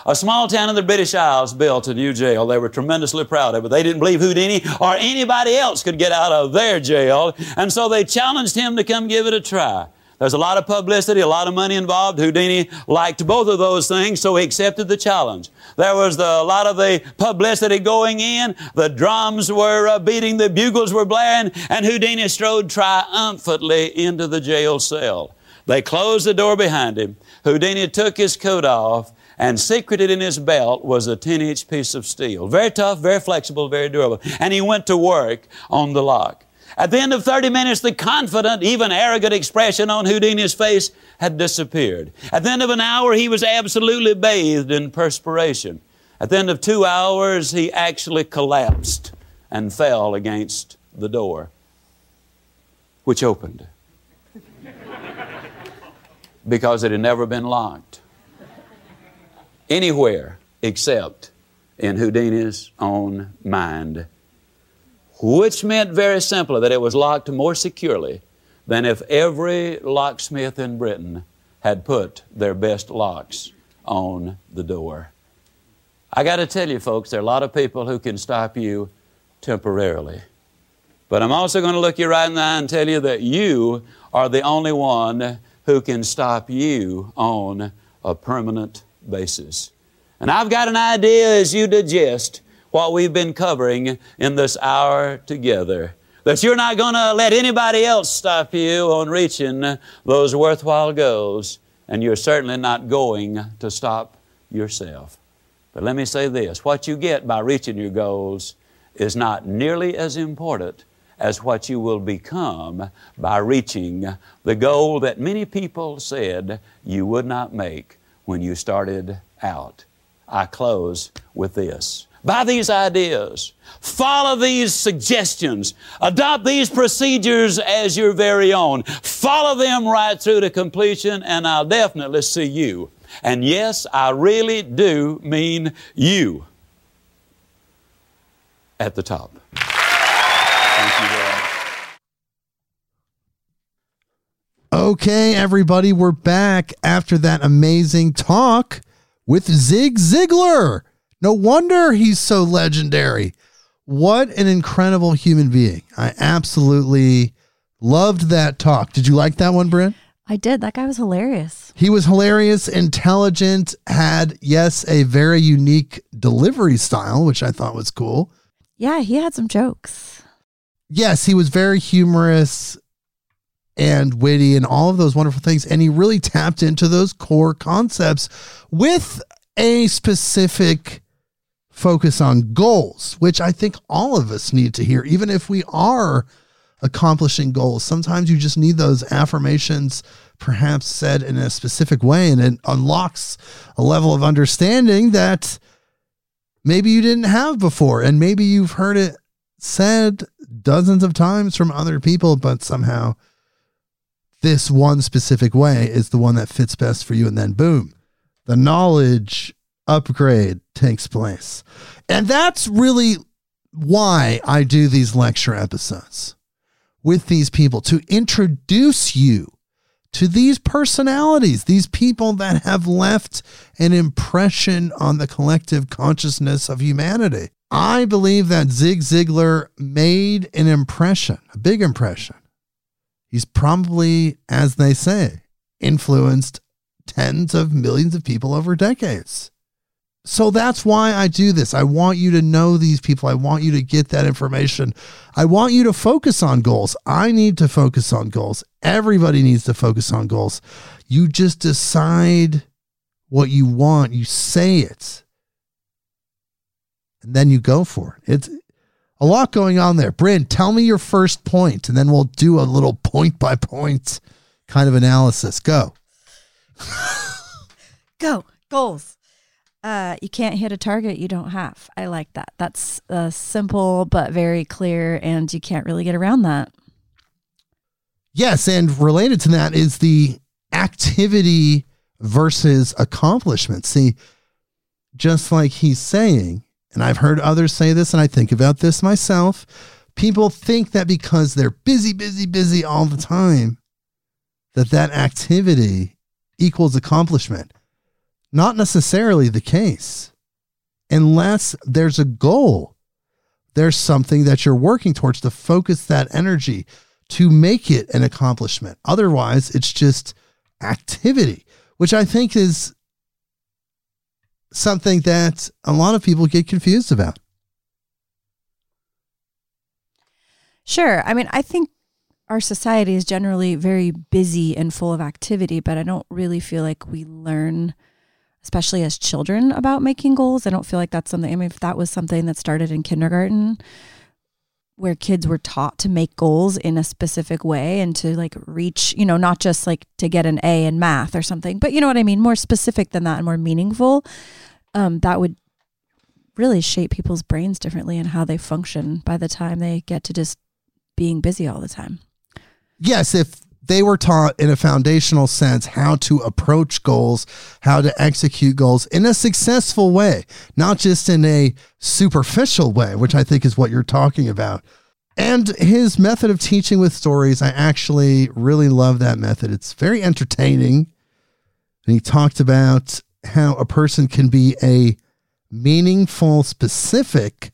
A small town in the British Isles built a new jail. They were tremendously proud of it. They didn't believe Houdini or anybody else could get out of their jail, and so they challenged him to come give it a try. There's a lot of publicity, a lot of money involved. Houdini liked both of those things, so he accepted the challenge. There was the, a lot of the publicity going in. The drums were uh, beating, the bugles were blaring, and Houdini strode triumphantly into the jail cell. They closed the door behind him. Houdini took his coat off and secreted in his belt was a 10 inch piece of steel. Very tough, very flexible, very durable. And he went to work on the lock. At the end of 30 minutes, the confident, even arrogant expression on Houdini's face had disappeared. At the end of an hour, he was absolutely bathed in perspiration. At the end of two hours, he actually collapsed and fell against the door, which opened because it had never been locked anywhere except in Houdini's own mind, which meant very simply that it was locked more securely than if every locksmith in Britain had put their best locks on the door. I got to tell you, folks, there are a lot of people who can stop you temporarily. But I'm also going to look you right in the eye and tell you that you are the only one who can stop you on a permanent basis. And I've got an idea as you digest what we've been covering in this hour together. That you're not going to let anybody else stop you on reaching those worthwhile goals, and you're certainly not going to stop yourself. But let me say this what you get by reaching your goals is not nearly as important as what you will become by reaching the goal that many people said you would not make when you started out. I close with this. Buy these ideas. Follow these suggestions. Adopt these procedures as your very own. Follow them right through to completion, and I'll definitely see you. And yes, I really do mean you at the top. Okay, everybody, we're back after that amazing talk with Zig Ziglar. No wonder he's so legendary. What an incredible human being. I absolutely loved that talk. Did you like that one, Brynn? I did. That guy was hilarious. He was hilarious, intelligent, had, yes, a very unique delivery style, which I thought was cool. Yeah, he had some jokes. Yes, he was very humorous and witty and all of those wonderful things. And he really tapped into those core concepts with a specific focus on goals, which I think all of us need to hear, even if we are accomplishing goals. Sometimes you just need those affirmations, perhaps said in a specific way, and it unlocks a level of understanding that maybe you didn't have before. And maybe you've heard it said dozens of times from other people, but somehow this one specific way is the one that fits best for you. And then, boom, the knowledge upgrade takes place. And that's really why I do these lecture episodes with these people to introduce you to these personalities, these people that have left an impression on the collective consciousness of humanity. I believe that Zig Ziglar made an impression, a big impression. He's probably, as they say, influenced tens of millions of people over decades. So that's why I do this. I want you to know these people. I want you to get that information. I want you to focus on goals. I need to focus on goals. Everybody needs to focus on goals. You just decide what you want, you say it, and then you go for it. It's a lot going on there. Brynn, tell me your first point, and then we'll do a little point by point kind of analysis. Go. Go. Goals. Uh, you can't hit a target you don't have. I like that. That's uh, simple but very clear, and you can't really get around that. Yes, and related to that is the activity versus accomplishment. See, just like he's saying, and I've heard others say this, and I think about this myself. People think that because they're busy, busy, busy all the time, that that activity equals accomplishment. Not necessarily the case. Unless there's a goal, there's something that you're working towards to focus that energy to make it an accomplishment. Otherwise, it's just activity, which I think is something that a lot of people get confused about. Sure. I mean, I think our society is generally very busy and full of activity, but I don't really feel like we learn, especially as children, about making goals. I don't feel like that's something, I mean, if that was something that started in kindergarten, where kids were taught to make goals in a specific way and to like reach, you know, not just like to get an A in math or something, but you know what I mean, more specific than that and more meaningful. Um, that would really shape people's brains differently and how they function by the time they get to just being busy all the time yes, if they were taught in a foundational sense how to approach goals, how to execute goals in a successful way, not just in a superficial way, which I think is what you're talking about. And his method of teaching with stories, I actually really love that method. It's very entertaining. And he talked about how a person can be a meaningful specific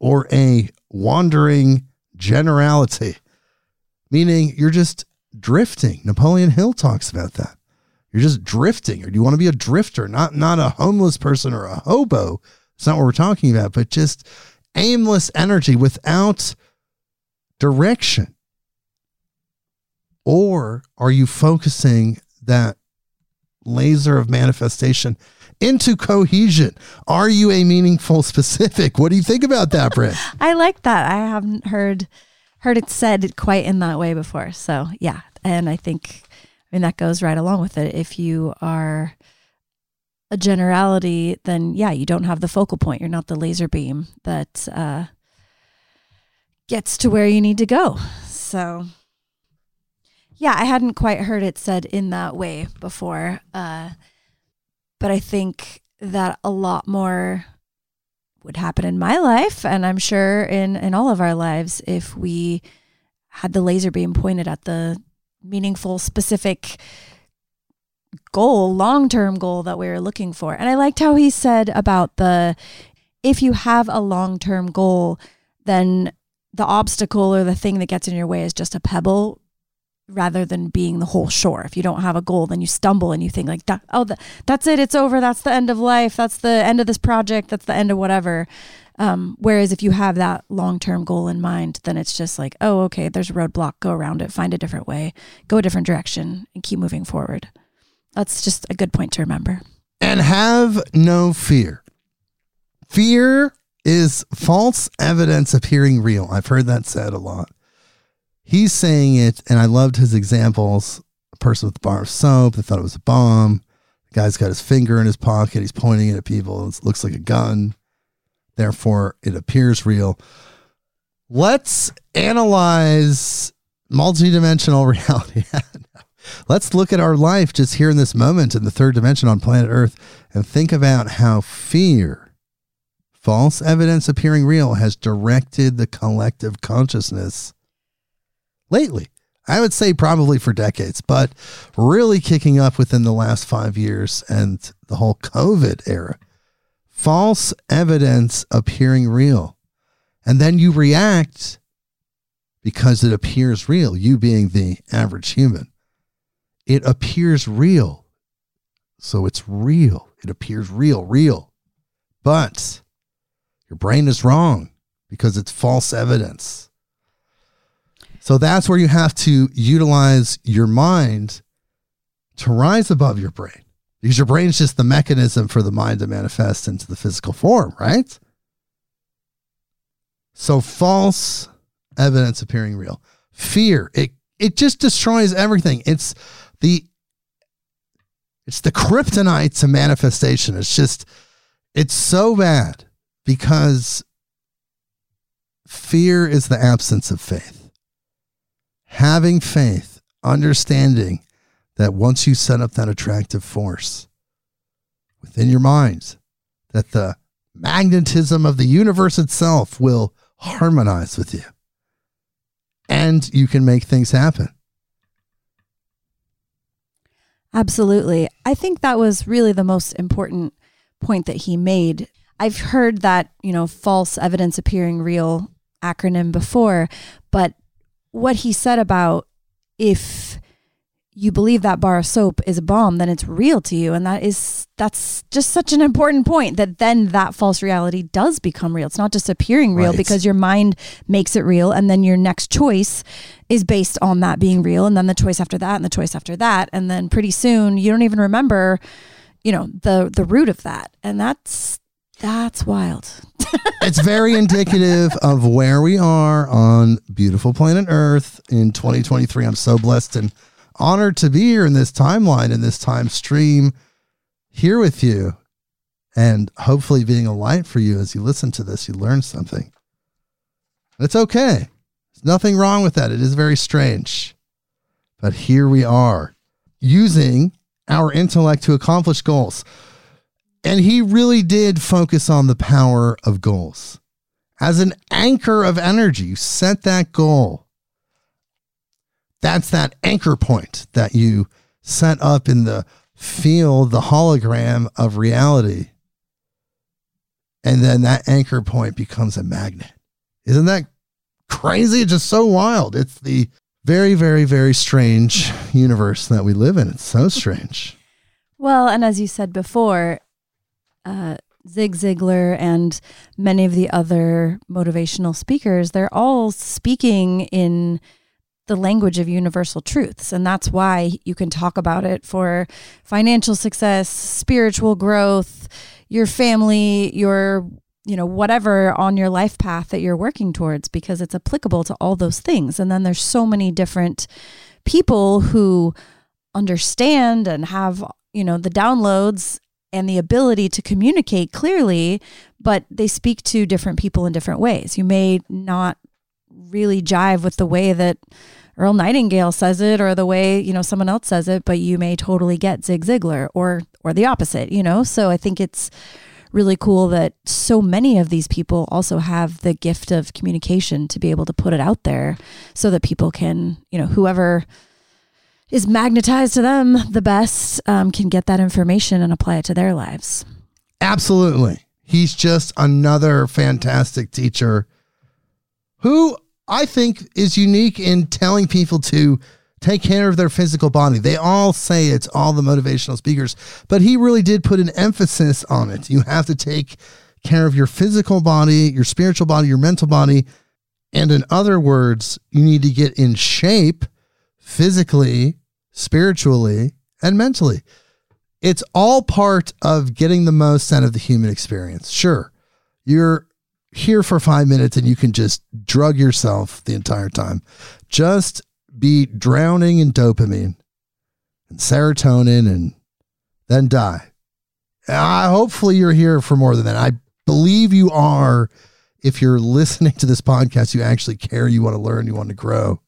or a wandering generality meaning you're just drifting. Napoleon Hill talks about that. You're just drifting, or do you want to be a drifter, not not a homeless person or a hobo? It's not what we're talking about, but just aimless energy without direction. Or are you focusing that laser of manifestation into cohesion? Are you a meaningful specific? What do you think about that, Brynn? I like that. I haven't heard heard it said quite in that way before. So yeah, and I think I mean that goes right along with it. If you are a generality, then yeah, you don't have the focal point. You're not the laser beam that uh, gets to where you need to go. So yeah, I hadn't quite heard it said in that way before, uh, but I think that a lot more would happen in my life and I'm sure in in all of our lives if we had the laser beam pointed at the meaningful specific goal, long-term goal that we were looking for. And I liked how he said about the if you have a long-term goal, then the obstacle or the thing that gets in your way is just a pebble rather than being the whole shore. If you don't have a goal, then you stumble and you think like, oh, that's it, it's over, that's the end of life, that's the end of this project, that's the end of whatever. Um, whereas if you have that long term goal in mind, then it's just like, oh, okay, there's a roadblock, go around it, find a different way, go a different direction, and keep moving forward. That's just a good point to remember. And have no fear. Fear is false evidence appearing real. I've heard that said a lot. he's saying it, and I loved his examples. A person with a bar of soap, they thought it was a bomb. The guy's got his finger in his pocket, he's pointing it at people. It looks like a gun. Therefore, it appears real. Let's analyze multidimensional reality. Let's look at our life just here in this moment in the third dimension on planet Earth and think about how fear, false evidence appearing real, has directed the collective consciousness lately. I would say probably for decades, but really kicking up within the last five years and the whole COVID era. False evidence appearing real. And then you react because it appears real, you being the average human. It appears real. So it's real. It appears real, real. But your brain is wrong because it's false evidence. So that's where you have to utilize your mind to rise above your brain because your brain is just the mechanism for the mind to manifest into the physical form, right? So false evidence appearing real. Fear, it it just destroys everything. It's the it's the kryptonite to manifestation. It's just it's so bad because fear is the absence of faith. Having faith, understanding that once you set up that attractive force within your minds, that the magnetism of the universe itself will harmonize with you and you can make things happen. Absolutely. I think that was really the most important point that he made. I've heard that, you know, false evidence appearing real acronym before, but what he said about if you believe that bar of soap is a bomb, then it's real to you. And that is, that's just such an important point that then that false reality does become real. It's not just appearing real Right. because your mind makes it real. And then your next choice is based on that being real. And then the choice after that and the choice after that. And then pretty soon you don't even remember, you know, the, the root of that. And that's, that's wild. it's very indicative of where we are on beautiful planet Earth in 2023. I'm so blessed and honored to be here in this timeline, in this time stream, here with you, and hopefully being a light for you as you listen to this. You learn something. It's okay. There's nothing wrong with that. It is very strange. But here we are using our intellect to accomplish goals. And he really did focus on the power of goals. As an anchor of energy, you set that goal. That's that anchor point that you set up in the field, the hologram of reality. And then that anchor point becomes a magnet. Isn't that crazy? It's just so wild. It's the very, very, very strange universe that we live in. It's so strange. Well, and as you said before, uh, Zig Ziglar and many of the other motivational speakers, they're all speaking in the language of universal truths. And that's why you can talk about it for financial success, spiritual growth, your family, your, you know, whatever on your life path that you're working towards, because it's applicable to all those things. And then there's so many different people who understand and have, you know, the downloads and the ability to communicate clearly, but they speak to different people in different ways. You may not really jive with the way that Earl Nightingale says it or the way, you know, someone else says it, but you may totally get Zig Ziglar or or the opposite, you know? So I think it's really cool that so many of these people also have the gift of communication to be able to put it out there so that people can, you know, whoever is magnetized to them the best um, can get that information and apply it to their lives. Absolutely. He's just another fantastic teacher who I think is unique in telling people to take care of their physical body. They all say it's all the motivational speakers, but he really did put an emphasis on it. You have to take care of your physical body, your spiritual body, your mental body. And in other words, you need to get in shape physically, spiritually, and mentally. It's all part of getting the most out of the human experience. Sure, you're here for five minutes and you can just drug yourself the entire time. Just be drowning in dopamine and serotonin and then die. Uh, hopefully you're here for more than that. I believe you are. If you're listening to this podcast, you actually care, you want to learn, you want to grow.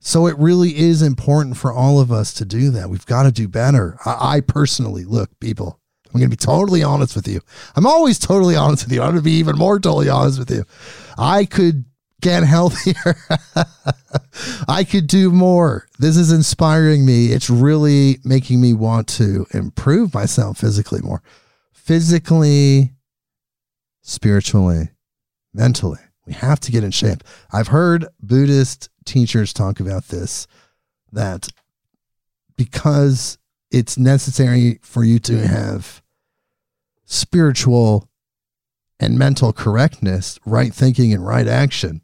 So it really is important for all of us to do that. We've got to do better. I, I personally, look, people, I'm going to be totally honest with you. I'm always totally honest with you. I'm going to be even more totally honest with you. I could get healthier. I could do more. This is inspiring me. It's really making me want to improve myself physically more. Physically, spiritually, mentally. We have to get in shape. I've heard Buddhist teachers talk about this that because it's necessary for you to have spiritual and mental correctness, right thinking and right action,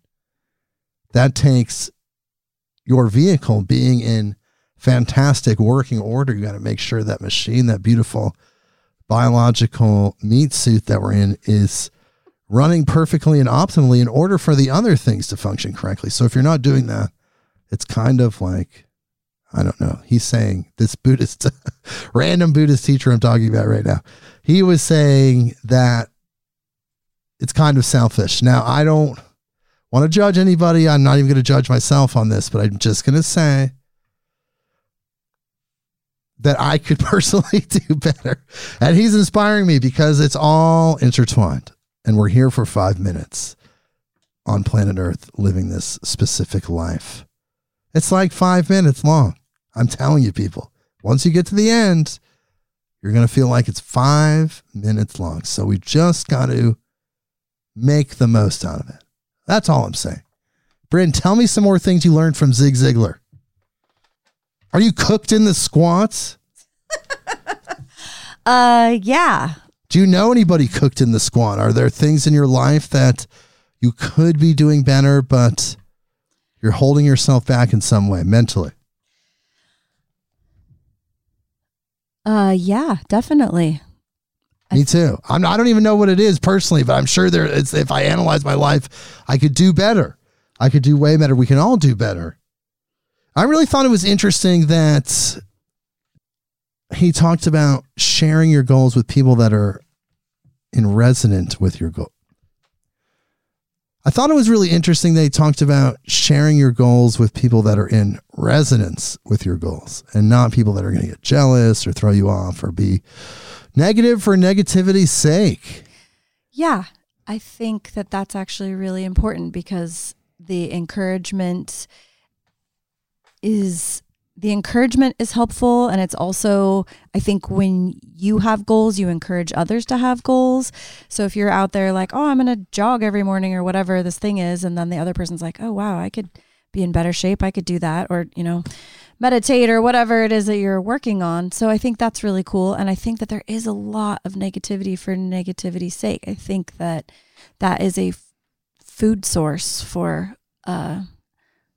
that takes your vehicle being in fantastic working order. You got to make sure that machine, that beautiful biological meat suit that we're in, is running perfectly and optimally in order for the other things to function correctly. So if you're not doing that, it's kind of like, I don't know. He's saying this Buddhist, random Buddhist teacher I'm talking about right now. He was saying that it's kind of selfish. Now, I don't want to judge anybody. I'm not even going to judge myself on this, but I'm just going to say that I could personally do better. And he's inspiring me because it's all intertwined. And we're here for five minutes on planet Earth living this specific life. It's like five minutes long. I'm telling you, people, once you get to the end, you're going to feel like it's five minutes long. So we just got to make the most out of it. That's all I'm saying. Brynn, tell me some more things you learned from Zig Ziglar. Are you cooked in the squats? Uh, yeah. Do you know anybody cooked in the squat? Are there things in your life that you could be doing better, but you're holding yourself back in some way mentally? Uh, yeah, definitely. Me too. I'm, I don't even know what it is personally, but I'm sure there. It's, if I analyze my life, I could do better. I could do way better. We can all do better. I really thought it was interesting that he talked about sharing your goals with people that are in resonant with your goal. I thought it was really interesting they talked about sharing your goals with people that are in resonance with your goals and not people that are going to get jealous or throw you off or be negative for negativity's sake. Yeah, I think that that's actually really important because the encouragement is the encouragement is helpful and it's also i think when you have goals you encourage others to have goals. So if you're out there like oh i'm going to jog every morning or whatever this thing is and then the other person's like oh wow i could be in better shape i could do that or you know meditate or whatever it is that you're working on. So i think that's really cool and i think that there is a lot of negativity for negativity's sake. I think that that is a f- food source for uh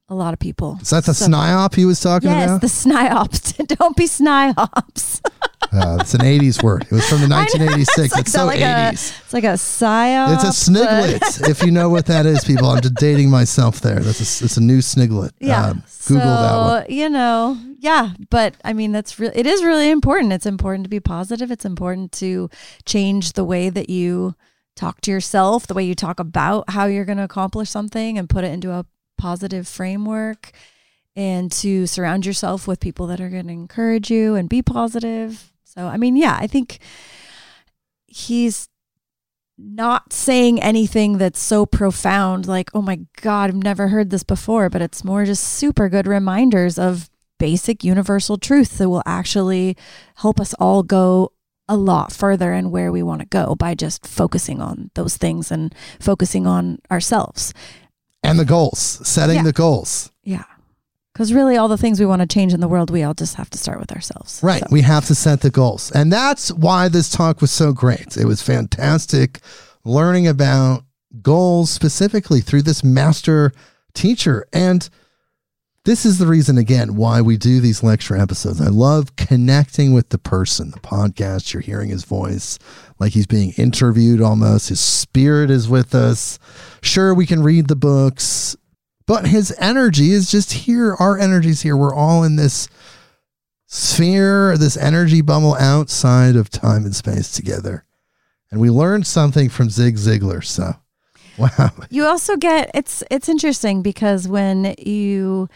a lot of people. Is that the So- SNIOP he was talking Yes, about? the SNIOPs. Don't be SNIOPs. Uh, it's an 80s word. It was from the 1986. it's like it's so like a 80s. It's like a psyop. It's a sniglet. if you know what that is, people, I'm just dating myself there. That's a, it's a new sniglet. Yeah. Um, Google so, that one. You know, yeah, but I mean, that's. It is really important. It's important to be positive. It's important to change the way that you talk to yourself, the way you talk about how you're going to accomplish something, and put it into a positive framework. And to surround yourself with people that are going to encourage you and be positive. So, I mean, yeah, I think he's not saying anything that's so profound like oh my god i've never heard this before but it's more just super good reminders of basic universal truths that will actually help us all go a lot further and where we want to go by just focusing on those things and focusing on ourselves And the goals, setting Yeah. the goals. yeah because really all the things we want to change in the world we all just have to start with ourselves Right. So, We have to set the goals. And that's why this talk was so great. It was fantastic learning about goals specifically through this master teacher. And this is the reason again why we do these lecture episodes. I love connecting with the person, the podcast. You're hearing his voice like he's being interviewed almost. His spirit is with us. Sure, we can read the books, but his energy is just here. Our energy's here. We're all in this sphere, this energy bubble outside of time and space together. And we learned something from Zig Ziglar. So, wow. You also get it's it's interesting because when you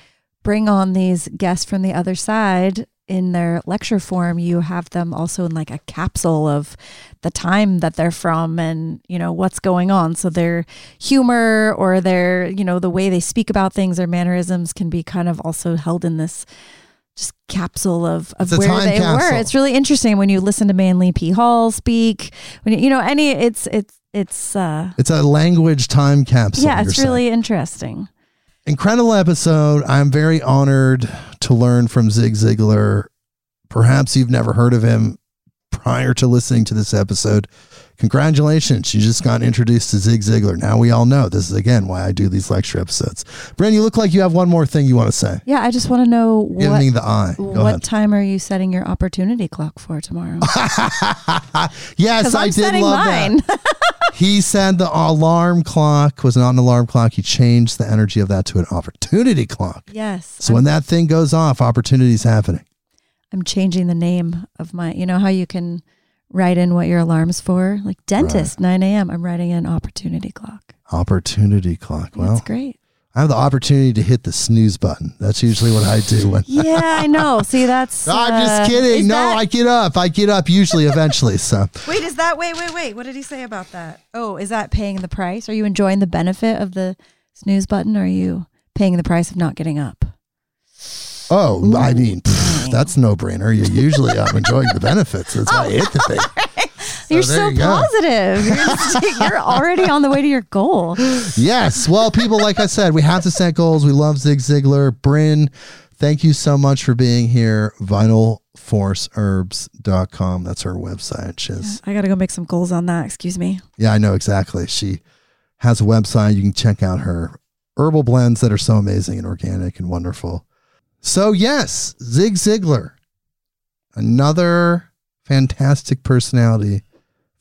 bring on these guests from the other side in their lecture form, you have them also in like a capsule of the time that they're from and, you know, what's going on. So their humor or their, you know, the way they speak about things, or mannerisms can be kind of also held in this just capsule of, of where they capsule. were. It's really interesting when you listen to Manly P. Hall speak. When you, you know, any it's it's it's uh It's a language time capsule. yeah, it's saying. really interesting. Incredible episode. I'm very honored to learn from Zig Ziglar. Perhaps you've never heard of him prior to listening to this episode. Congratulations. You just got introduced to Zig Ziglar. Now we all know this is again why I do these lecture episodes. Brynn, you look like you have one more thing you want to say. Yeah, I just want to know Give what me the eye. Go what ahead. time are you setting your opportunity clock for tomorrow? yes, I I'm did setting love mine. that. He said the alarm clock was not an alarm clock. He changed the energy of that to an opportunity clock. yes. So I'm, when that thing goes off, opportunity's happening. I'm changing the name of my. You know how you can write in what your alarm's for, like dentist, 9 a.m. I'm writing in opportunity clock. Opportunity clock. Well, That's great. I have the opportunity to hit the snooze button. That's usually what I do when. Yeah, I know. See, that's. No, I'm uh, just kidding. is No, that- I get up. I get up usually eventually. So Wait, is that? Wait, wait, wait. What did he say about that? Oh, is that paying the price? Are you enjoying the benefit of the snooze button? Or are you paying the price of not getting up? Oh, I mean, pff, that's no brainer. You usually I'm enjoying the benefits. That's why I hit the thing. You're oh, so you positive. You're, just- you're already on the way to your goal. Yes. Well, people, like I said, we have to set goals. We love Zig Ziglar. Brynn, thank you so much for being here. VitalForceHerbs.com. That's her website. She's, I got to go make some goals on that. Excuse me. yeah, I know exactly. She has a website. You can check out her herbal blends that are so amazing and organic and wonderful. So, yes, Zig Ziglar, another fantastic personality,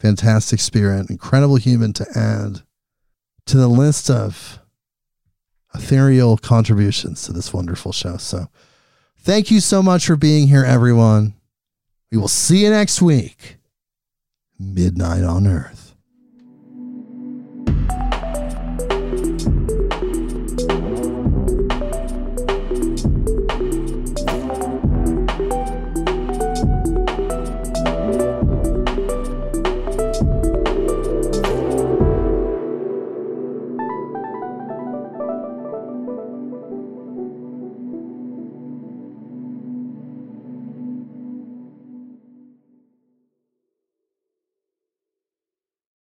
fantastic spirit, incredible human to add to the list of ethereal contributions to this wonderful show. So thank you so much for being here, everyone. We will see you next week. Midnight on Earth.